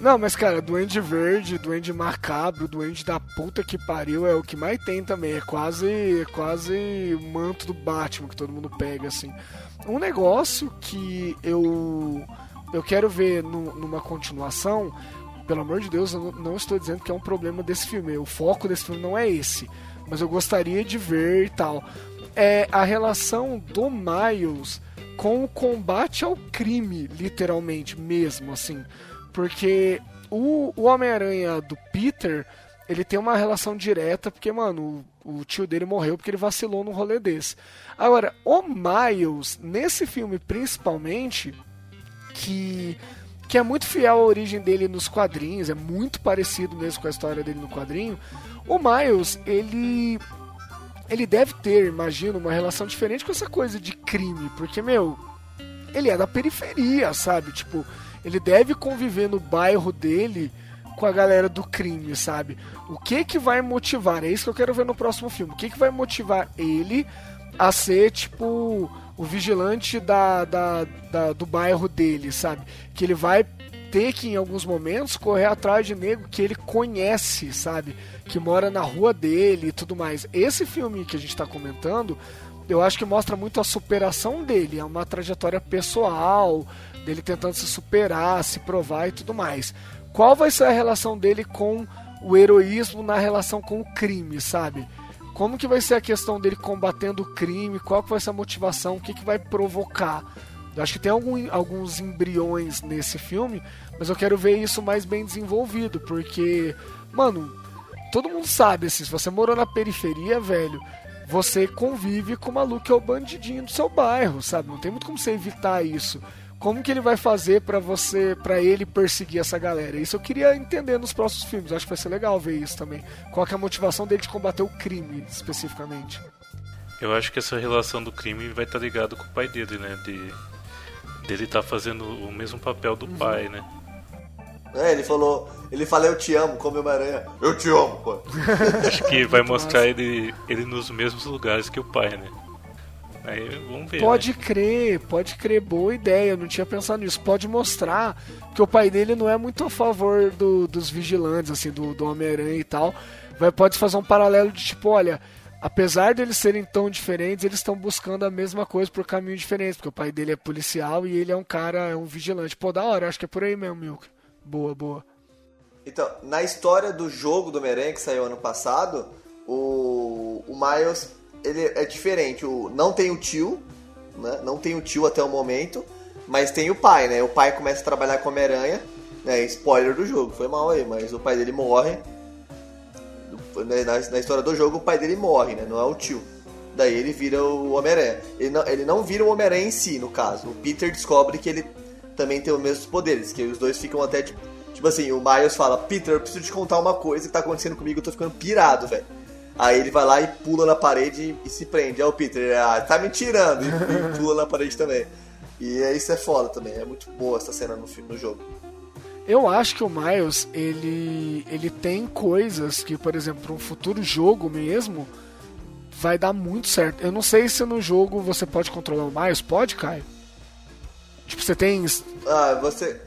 Não, mas cara, Duende Verde, Duende Macabro, Duende da puta que pariu é o que mais tem também. É quase, é quase o manto do Batman que todo mundo pega, assim. Um negócio que eu, eu quero ver nu- numa continuação, pelo amor de Deus, eu não estou dizendo que é um problema desse filme. O foco desse filme não é esse. Mas eu gostaria de ver e tal. É a relação do Miles com o combate ao crime, literalmente mesmo, assim. Porque o, o Homem-Aranha do Peter, ele tem uma relação direta, porque, mano, o, o tio dele morreu porque ele vacilou num rolê desse. Agora, o Miles, nesse filme principalmente, que, que é muito fiel à origem dele nos quadrinhos, é muito parecido mesmo com a história dele no quadrinho. O Miles, ele ele deve ter, imagino, uma relação diferente com essa coisa de crime, porque meu, ele é da periferia, sabe? Tipo, ele deve conviver no bairro dele com a galera do crime, sabe? O que que vai motivar? É isso que eu quero ver no próximo filme. O que que vai motivar ele a ser, tipo, o vigilante da, da, da do bairro dele, sabe? Que ele vai ter que, em alguns momentos, correr atrás de nego que ele conhece, sabe? Que mora na rua dele e tudo mais. Esse filme que a gente tá comentando, eu acho que mostra muito a superação dele. É uma trajetória pessoal, dele tentando se superar, se provar e tudo mais. Qual vai ser a relação dele com o heroísmo na relação com o crime, sabe? Como que vai ser a questão dele combatendo o crime? Qual que vai ser a motivação? O que, que vai provocar? Acho que tem algum, alguns embriões nesse filme, mas eu quero ver isso mais bem desenvolvido, porque, mano, todo mundo sabe, assim, se você morou na periferia, velho, você convive com o maluco que é o bandidinho do seu bairro, sabe? Não tem muito como você evitar isso. Como que ele vai fazer para você, para ele perseguir essa galera? Isso eu queria entender nos próximos filmes. Acho que vai ser legal ver isso também. Qual é a motivação dele de combater o crime, especificamente? Eu acho que essa relação do crime vai estar ligado com o pai dele, né? De dele tá fazendo o mesmo papel do uhum. pai, né? É, ele falou, ele fala eu te amo, como uma aranha. Eu te amo, pô. Acho que vai mostrar ele, ele nos mesmos lugares que o pai, né? Aí vamos ver. Pode né? crer, pode crer, boa ideia. Eu não tinha pensado nisso. Pode mostrar que o pai dele não é muito a favor do, dos vigilantes, assim, do, do Homem-Aranha e tal. Vai, pode fazer um paralelo de tipo, olha, apesar de eles serem tão diferentes, eles estão buscando a mesma coisa por caminhos diferentes, porque o pai dele é policial e ele é um cara, é um vigilante. Pô, da hora, acho que é por aí mesmo, Milk. Boa, boa. Então, na história do jogo do Homem-Aranha que saiu ano passado, o, o Miles ele é diferente. O, não tem o tio, né? Não tem o tio até o momento, mas tem o pai, né? O pai começa a trabalhar com Homem-Aranha, né? Spoiler do jogo, foi mal aí, mas o pai dele morre. Né, na, na história do jogo, o pai dele morre, né? Não é o tio. Daí ele vira o Homem-Aranha. Ele não, ele não vira o Homem-Aranha em si, no caso. O Peter descobre que ele também tem os mesmos poderes, que os dois ficam até tipo, tipo assim, o Miles fala: Peter, eu preciso te contar uma coisa que tá acontecendo comigo, eu tô ficando pirado, velho. Aí ele vai lá e pula na parede e, se prende. Aí o Peter, ah, tá me tirando. E, e pula na parede também. E é, isso é foda também. É muito boa essa cena no, filme, no jogo. Eu acho que o Miles, ele, ele tem coisas que, por exemplo, um futuro jogo mesmo, vai dar muito certo. Eu não sei se no jogo você pode controlar o Miles. Pode, Caio? Tipo, você tem. Ah, você.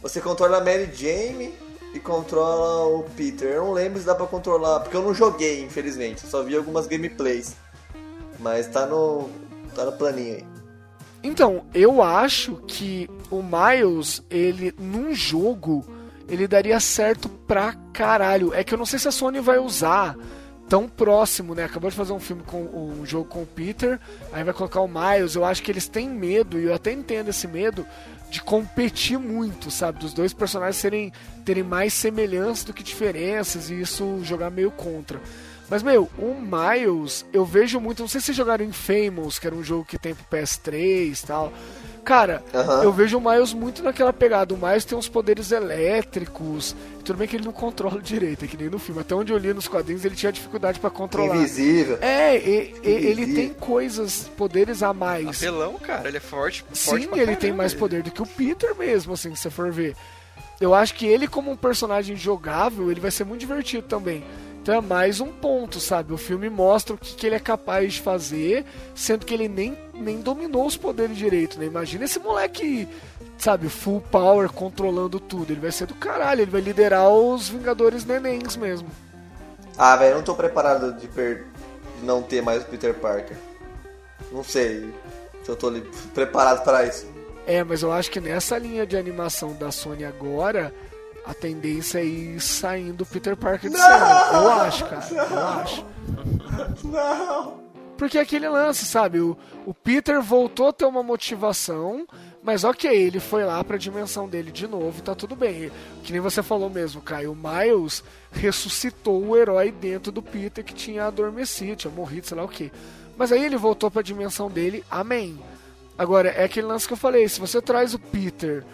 Você controla a Mary Jane e controla o Peter. Eu não lembro se dá pra controlar, porque eu não joguei, infelizmente. só vi algumas gameplays. Mas tá no. tá no planinho aí. Então, eu acho que o Miles, ele, num jogo, ele daria certo pra caralho. É que eu não sei se a Sony vai usar tão próximo, né? Acabou de fazer um filme com um jogo com o Peter, aí vai colocar o Miles. Eu acho que eles têm medo, e eu até entendo esse medo, de competir muito, sabe? Dos dois personagens serem, terem mais semelhanças do que diferenças e isso jogar meio contra. Mas, meu, o Miles, eu vejo muito. Não sei se vocês jogaram Infamous, que era um jogo que tem pro PS3 e tal. Cara, uhum. eu vejo o Miles muito naquela pegada. O Miles tem uns poderes elétricos. Tudo bem que ele não controla direito, é que nem no filme. Até onde eu li nos quadrinhos, ele tinha dificuldade para controlar. Invisível. É, e, Invisível. ele tem coisas, poderes a mais. Apelão, cara, ele é forte. forte Sim, ele caramba. tem mais poder do que o Peter mesmo, assim, se você for ver. Eu acho que ele, como um personagem jogável, ele vai ser muito divertido também. Então é mais um ponto, sabe? O filme mostra o que, que ele é capaz de fazer, sendo que ele nem, nem dominou os poderes direito, né? Imagina esse moleque, sabe, full power controlando tudo. Ele vai ser do caralho, ele vai liderar os Vingadores Nenéns mesmo. Ah, velho, eu não tô preparado de, per... de não ter mais o Peter Parker. Não sei se eu tô preparado para isso. É, mas eu acho que nessa linha de animação da Sony agora, a tendência é ir saindo Peter Parker de cena. Eu acho, cara. Eu acho. Não! Porque é aquele lance, sabe? O, o Peter voltou a ter uma motivação, mas ok, ele foi lá pra dimensão dele de novo, tá tudo bem. Que nem você falou mesmo, Caio. O Miles ressuscitou o herói dentro do Peter que tinha adormecido, tinha morrido, sei lá o que. Mas aí ele voltou pra dimensão dele, amém. Agora, é aquele lance que eu falei, se você traz o Peter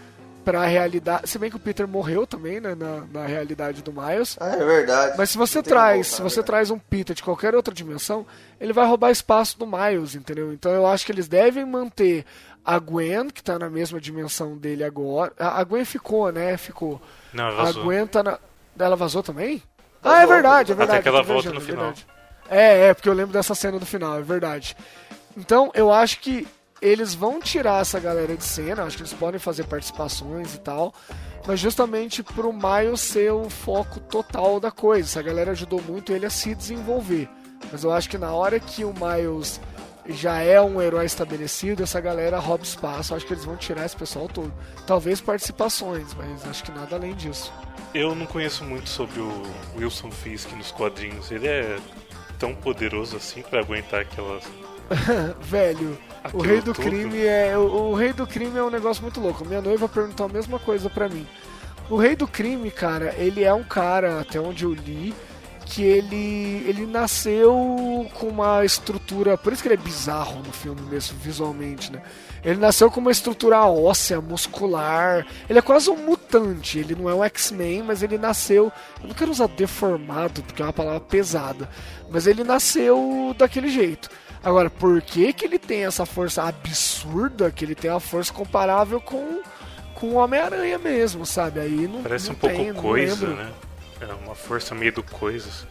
pra realidade. Se bem que o Peter morreu também, né? Na, na realidade do Miles. Ah, é verdade. Mas se você Não traz, se você né? traz um Peter de qualquer outra dimensão, ele vai roubar espaço do Miles, entendeu? Então eu acho que eles devem manter a Gwen, que tá na mesma dimensão dele agora. A a Gwen ficou, né? Ficou. Não, A vazou. Gwen tá na. Ela vazou também? Vazou. ah, é verdade, é Até verdade. que ela volta no é final. verdade. É, é, porque eu lembro dessa cena do final, é verdade. Então, eu acho que eles vão tirar essa galera de cena, acho que eles podem fazer participações e tal, mas justamente pro Miles ser o foco total da coisa. Essa galera ajudou muito ele a se desenvolver. Mas eu acho que na hora que o Miles já é um herói estabelecido, essa galera rouba espaço. Acho que eles vão tirar esse pessoal todo. Talvez participações, mas acho que nada além disso. Eu não conheço muito sobre o Wilson Fisk nos quadrinhos. Ele é tão poderoso assim pra aguentar aquelas. Velho, o rei do tudo. crime é. O, o rei do crime é um negócio muito louco. Minha noiva perguntou a mesma coisa pra mim. O rei do crime, cara, ele é um cara, até onde eu li, que ele. ele nasceu com uma estrutura. Por isso que ele é bizarro no filme mesmo, visualmente, né? Ele nasceu com uma estrutura óssea, muscular. Ele é quase um mutante. Ele não é um X-Men, mas ele nasceu. Eu não quero usar deformado, porque é uma palavra pesada. Mas ele nasceu daquele jeito. Agora, por que, que ele tem essa força absurda? Que ele tem uma força comparável com, com o Homem-Aranha mesmo, sabe? Aí não. Parece não um pouco tem, não coisa, lembro. né? É uma força meio do coisas.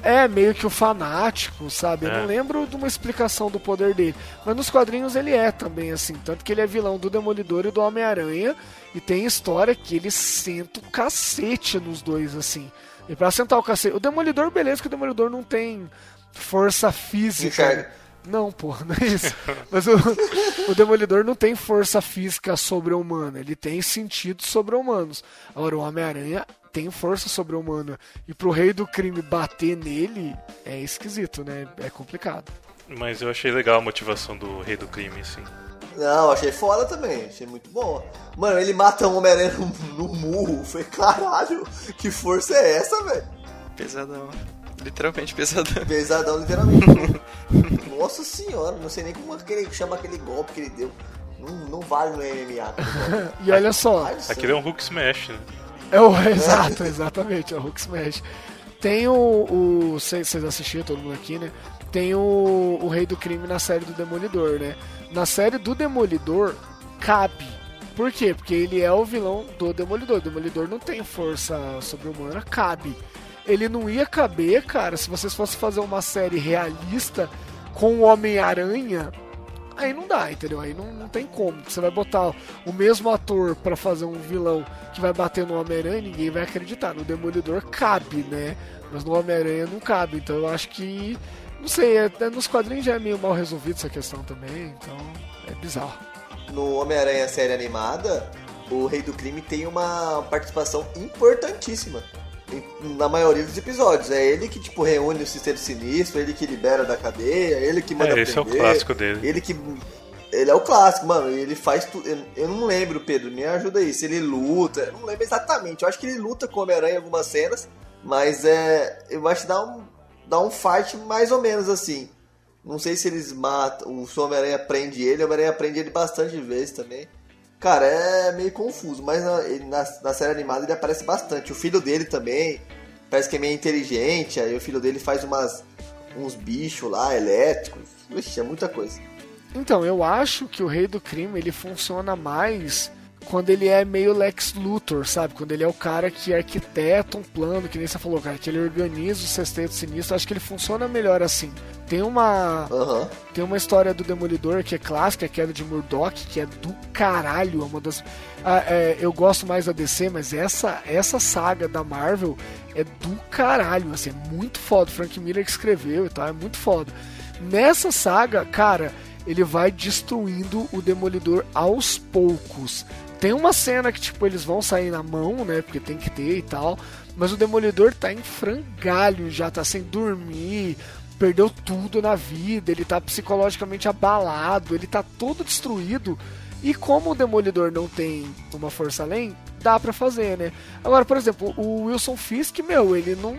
É, meio que o fanático, sabe? Eu É. não lembro de uma explicação do poder dele. Mas nos quadrinhos ele é também, assim. Tanto que ele é vilão do Demolidor e do Homem-Aranha. E tem história que ele senta o cacete nos dois, assim. E pra sentar o cacete. O Demolidor, beleza, que o Demolidor não tem força física. Enxerga. Não, pô, não é isso. Mas o, o Demolidor não tem força física sobre-humana, ele tem sentidos sobre-humanos. Agora, o Homem-Aranha tem força sobre-humana. E pro rei do crime bater nele é esquisito, né? É complicado. Mas eu achei legal a motivação do rei do crime, assim. Não, achei foda também, achei muito bom. Mano, ele mata um Homem-Aranha no, no murro. Foi caralho, que força é essa, velho? Pesadão. Literalmente pesadão. Pesadão, literalmente. Nossa senhora, não sei nem como aquele, chama aquele golpe que ele deu. Não, não vale no MMA. E olha só, Aquele é um Hulk Smash, né? é o exato, exatamente, é o Hulk Smash. Tem o. vocês assistiram, todo mundo aqui, né? Tem o, o Rei do Crime na série do Demolidor, né? Na série do Demolidor, cabe. Por quê? Porque ele é o vilão do Demolidor. O Demolidor não tem força sobre-humana, cabe. Ele não ia caber, cara, se vocês fossem fazer uma série realista com o Homem-Aranha. Aí não dá, entendeu? Aí não, não tem como. Você vai botar o mesmo ator pra fazer um vilão que vai bater no Homem-Aranha, ninguém vai acreditar. No Demolidor cabe, né? Mas no Homem-Aranha não cabe. Então eu acho que. Não sei, é- é- nos quadrinhos já é meio mal resolvido essa questão também. Então é bizarro. No Homem-Aranha série animada, o Rei do Crime tem uma participação importantíssima. Na maioria dos episódios. É ele que, tipo, reúne o Sistema Sinistro, ele que libera da cadeia, ele que manda É, esse é o prender, clássico dele. Ele que. Ele é o clássico, mano. Ele faz tudo. Eu, eu não lembro, Pedro, me ajuda aí. Se ele luta. Eu não lembro exatamente. Eu acho que ele luta com o Homem-Aranha em algumas cenas. Mas é. Eu acho que dá um. Dá um fight mais ou menos assim. Não sei se eles matam. O Homem-Aranha prende ele. O Homem-Aranha prende ele bastante vezes também. Cara, é meio confuso. Mas na, na, na série animada ele aparece bastante. O filho dele também. Parece que é meio inteligente. Aí o filho dele faz umas. Uns bichos lá, elétricos. Ixi, é muita coisa. Então, eu acho que o Rei do Crime ele funciona mais quando ele é meio Lex Luthor, sabe? Quando ele é o cara que arquiteta um plano, que nem você falou, cara, que ele organiza o sexteto sinistro. Acho que ele funciona melhor assim. Tem uma Aham. tem uma história do Demolidor que é clássica, que é a de Murdoch, que é do caralho. É uma das. Ah, é, eu gosto mais da DC, mas essa, essa saga da Marvel é do caralho. Assim, é muito foda. Frank Miller que escreveu e tal, é muito foda. Nessa saga, cara, ele vai destruindo o Demolidor aos poucos. Tem uma cena que, tipo, eles vão sair na mão, né? Porque tem que ter e tal. Mas o Demolidor tá em frangalho, já tá sem dormir, perdeu tudo na vida, ele tá psicologicamente abalado, ele tá todo destruído. E como o Demolidor não tem uma força além, dá pra fazer, né? Agora, por exemplo, o Wilson Fisk, meu, ele não.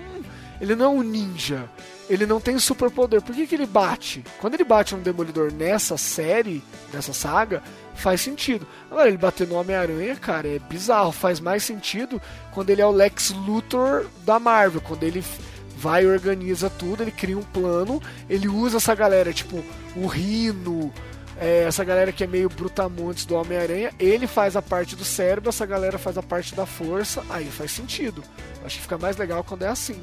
Ele não é um ninja. ele não tem superpoder. Por que, que ele bate? Quando ele bate no Demolidor nessa série, nessa saga, faz sentido. Agora, ele bater no Homem-Aranha, cara, é bizarro. Faz mais sentido quando ele é o Lex Luthor da Marvel. Quando ele vai e organiza tudo, ele cria um plano, ele usa essa galera, tipo, o Rino, é, essa galera que é meio brutamontes do Homem-Aranha, ele faz a parte do cérebro, essa galera faz a parte da força, aí faz sentido. Acho que fica mais legal quando é assim.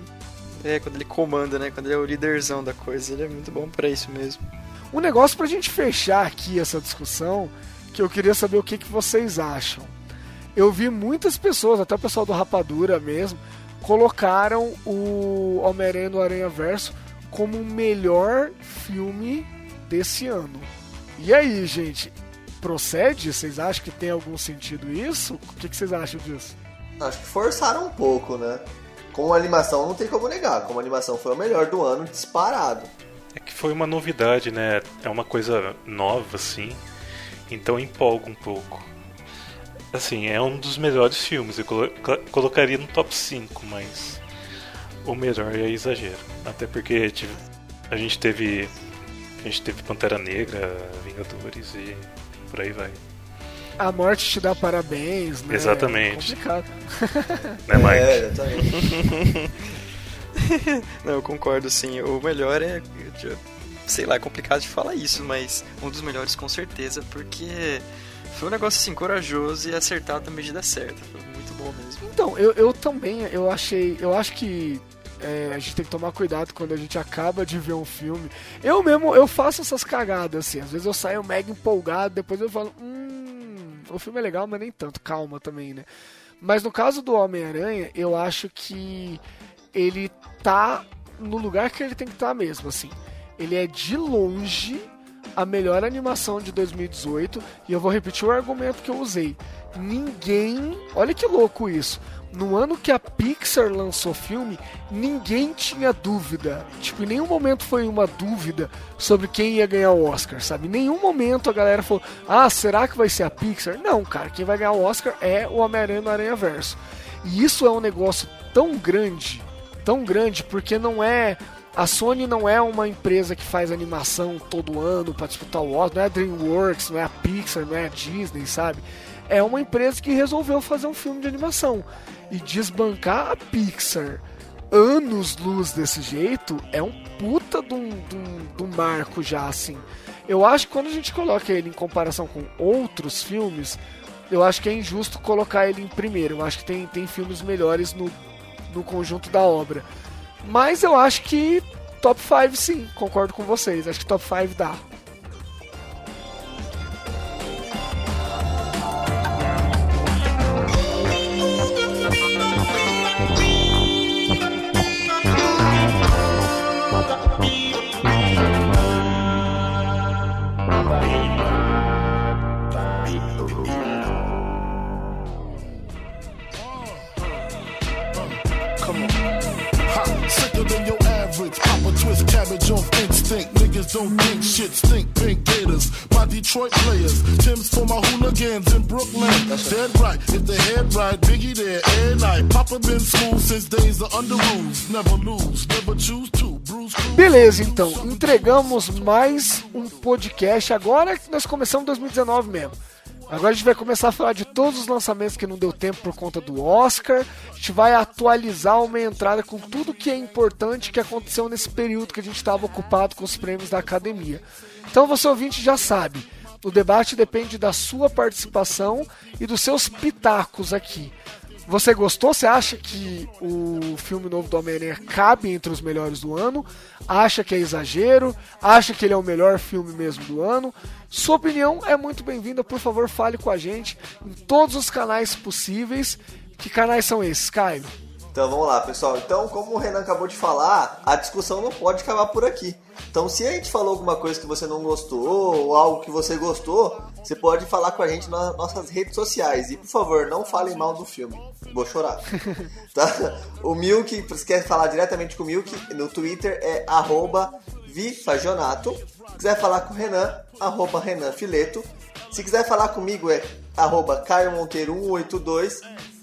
É, quando ele comanda, né? Quando ele é o líderzão da coisa, ele é muito bom pra isso mesmo. Um negócio pra gente fechar aqui essa discussão, que eu queria saber o que, que vocês acham. Eu vi muitas pessoas, até o pessoal do Rapadura mesmo, colocaram o Homem-Aranha no Aranha Verso como o melhor filme desse ano. E aí, gente, procede? Vocês acham que tem algum sentido isso? O que, que vocês acham disso? Acho que forçaram um pouco, né? Com a animação não tem como negar. Como a animação foi o melhor do ano, disparado. É que foi uma novidade, né? É uma coisa nova, assim. Então empolga um pouco. Assim, é um dos melhores filmes. Eu colo colocaria no top 5, mas o melhor é exagero. Até porque tive, a gente teve. A gente teve Pantera Negra, Vingadores e por aí vai. A morte te dá parabéns, né? Exatamente. É complicado. Né, Mike? É, exatamente. Não, eu concordo, sim. O melhor é. Sei lá, é complicado de falar isso, mas um dos melhores com certeza, porque foi um negócio assim corajoso e acertado na medida certa. Foi muito bom mesmo. Então, eu, eu também, eu achei. Eu acho que é, a gente tem que tomar cuidado quando a gente acaba de ver um filme. Eu mesmo, eu faço essas cagadas, assim. Às vezes eu saio mega empolgado, depois eu falo, hum, o filme é legal, mas nem tanto. Calma também, né? Mas no caso do Homem-Aranha, eu acho que ele tá no lugar que ele tem que estar mesmo, assim. Ele é de longe a melhor animação de 2018 e eu vou repetir o argumento que eu usei. Ninguém, olha que louco isso. No ano que a Pixar lançou filme, ninguém tinha dúvida. Tipo, em nenhum momento foi uma dúvida sobre quem ia ganhar o Oscar, sabe? Em nenhum momento a galera falou: "Ah, será que vai ser a Pixar?". Não, cara, quem vai ganhar o Oscar é o Homem-Aranha no Aranha Verso. E isso é um negócio tão grande, tão grande porque não é a Sony não é uma empresa que faz animação todo ano para disputar o Oscar, não é a DreamWorks, não é a Pixar, não é a Disney, sabe? É uma empresa que resolveu fazer um filme de animação e desbancar a Pixar anos luz desse jeito é um puta de um marco já assim. Eu acho que quando a gente coloca ele em comparação com outros filmes, eu acho que é injusto colocar ele em primeiro. Eu acho que tem, tem filmes melhores no, no conjunto da obra. Mas eu acho que top 5 sim, concordo com vocês. Acho que top 5 dá. Niggas don't think shit stink. Pink gators, my Detroit players. Tim's for my hooligans in Brooklyn. Dead right, if the head right, Biggie there. Papa been school since days of under rules. Never lose, never choose to. Beleza, então, entregamos mais um podcast. Agora que nós começamos 2019 mesmo. Agora a gente vai começar a falar de todos os lançamentos que não deu tempo por conta do Oscar. A gente vai atualizar uma entrada com tudo que é importante que aconteceu nesse período que a gente estava ocupado com os prêmios da academia. Então você ouvinte já sabe, o debate depende da sua participação e dos seus pitacos aqui. Você gostou? Você acha que o filme novo do Homem-Aranha cabe entre os melhores do ano? Acha que é exagero? Acha que ele é o melhor filme mesmo do ano? Sua opinião é muito bem-vinda. Por favor, fale com a gente em todos os canais possíveis. Que canais são esses, Caio? Então vamos lá, pessoal. Então, como o Renan acabou de falar, a discussão não pode acabar por aqui. Então, se a gente falou alguma coisa que você não gostou ou algo que você gostou, você pode falar com a gente nas nossas redes sociais. E, por favor, não falem mal do filme. Vou chorar. tá? O Milk, se quer falar diretamente com o Milk, no Twitter é arroba vifajonato. Se quiser falar com o Renan, arroba Renan Fileto. Se quiser falar comigo é arroba Caio Monteiro 182.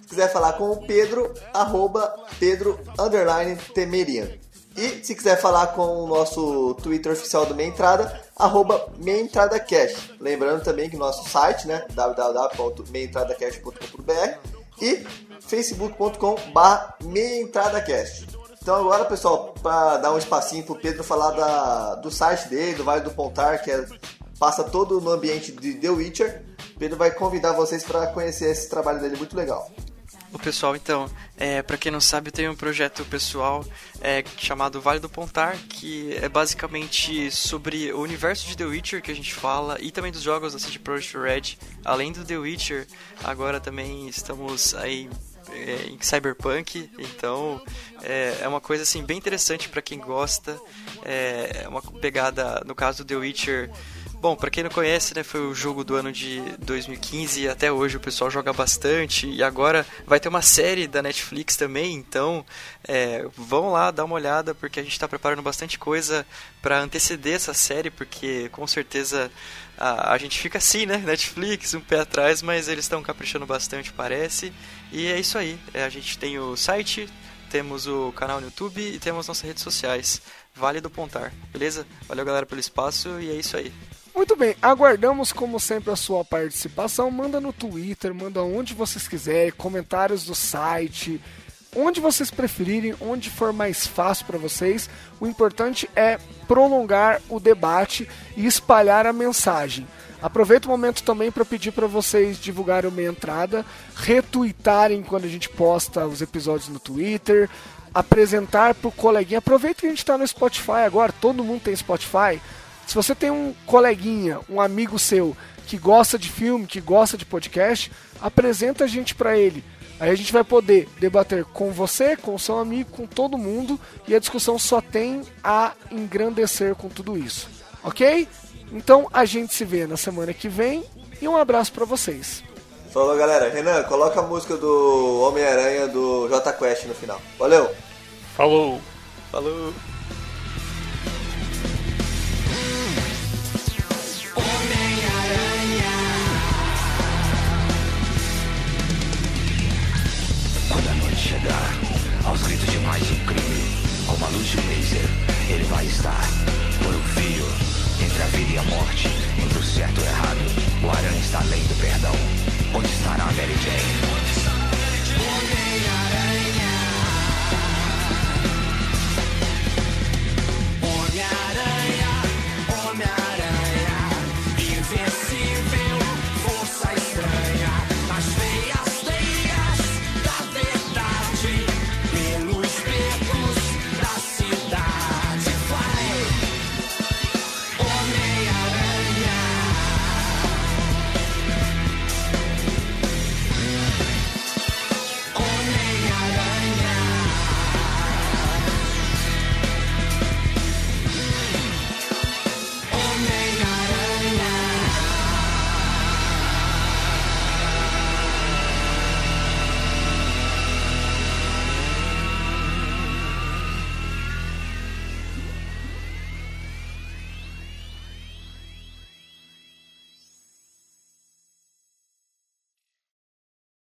Se quiser falar com o Pedro, arroba Pedro underline Temerian. E se quiser falar com o nosso Twitter oficial do Meia Entrada, arroba meiaentradacast. Lembrando também que nosso site, né, www.meiaentradacast.com.br e facebook.com.br meiaentradacast. Então agora, pessoal, para dar um espacinho pro Pedro falar da, do site dele, do Vale do Pontar, que é, passa todo no ambiente de The Witcher, Pedro vai convidar vocês para conhecer esse trabalho dele muito legal. O pessoal, então, é, para quem não sabe, tem um projeto pessoal é, chamado Vale do Pontar, que é basicamente sobre o universo de The Witcher que a gente fala e também dos jogos da CD Projekt Red. Além do The Witcher, agora também estamos aí é, em Cyberpunk, então é, é, uma coisa assim bem interessante para quem gosta. É, é uma pegada, no caso do The Witcher Bom, para quem não conhece, né, foi o jogo do ano de 2015 e até hoje o pessoal joga bastante. E agora vai ter uma série da Netflix também, então é, vão lá dar uma olhada porque a gente está preparando bastante coisa para anteceder essa série, porque com certeza a, a, gente fica assim, né? Netflix, um pé atrás, mas eles estão caprichando bastante, parece. E é isso aí. É, a gente tem o site, temos o canal no YouTube e temos nossas redes sociais. Vale do Pontar, beleza? Valeu galera pelo espaço e é isso aí. Muito bem, aguardamos como sempre a sua participação. Manda no Twitter, manda onde vocês quiserem, comentários do site, onde vocês preferirem, onde for mais fácil para vocês. O importante é prolongar o debate e espalhar a mensagem. Aproveito o momento também para pedir para vocês divulgarem uma entrada, retweetarem quando a gente posta os episódios no Twitter, apresentar para o coleguinha. Aproveita que a gente está no Spotify agora, todo mundo tem Spotify se você tem um coleguinha, um amigo seu que gosta de filme, que gosta de podcast, apresenta a gente para ele. Aí a gente vai poder debater com você, com o seu amigo, com todo mundo e a discussão só tem a engrandecer com tudo isso. OK? Então a gente se vê na semana que vem e um abraço para vocês. Falou, galera. Renan, coloca a música do Homem-Aranha do J Quest no final. Valeu. Falou. Falou. Chegar aos gritos de mais um crime. Com uma luz de laser, ele vai estar por um fio entre a vida e a morte, entre o certo e o errado. O aranha está além do perdão. Onde estará a Mary Jane?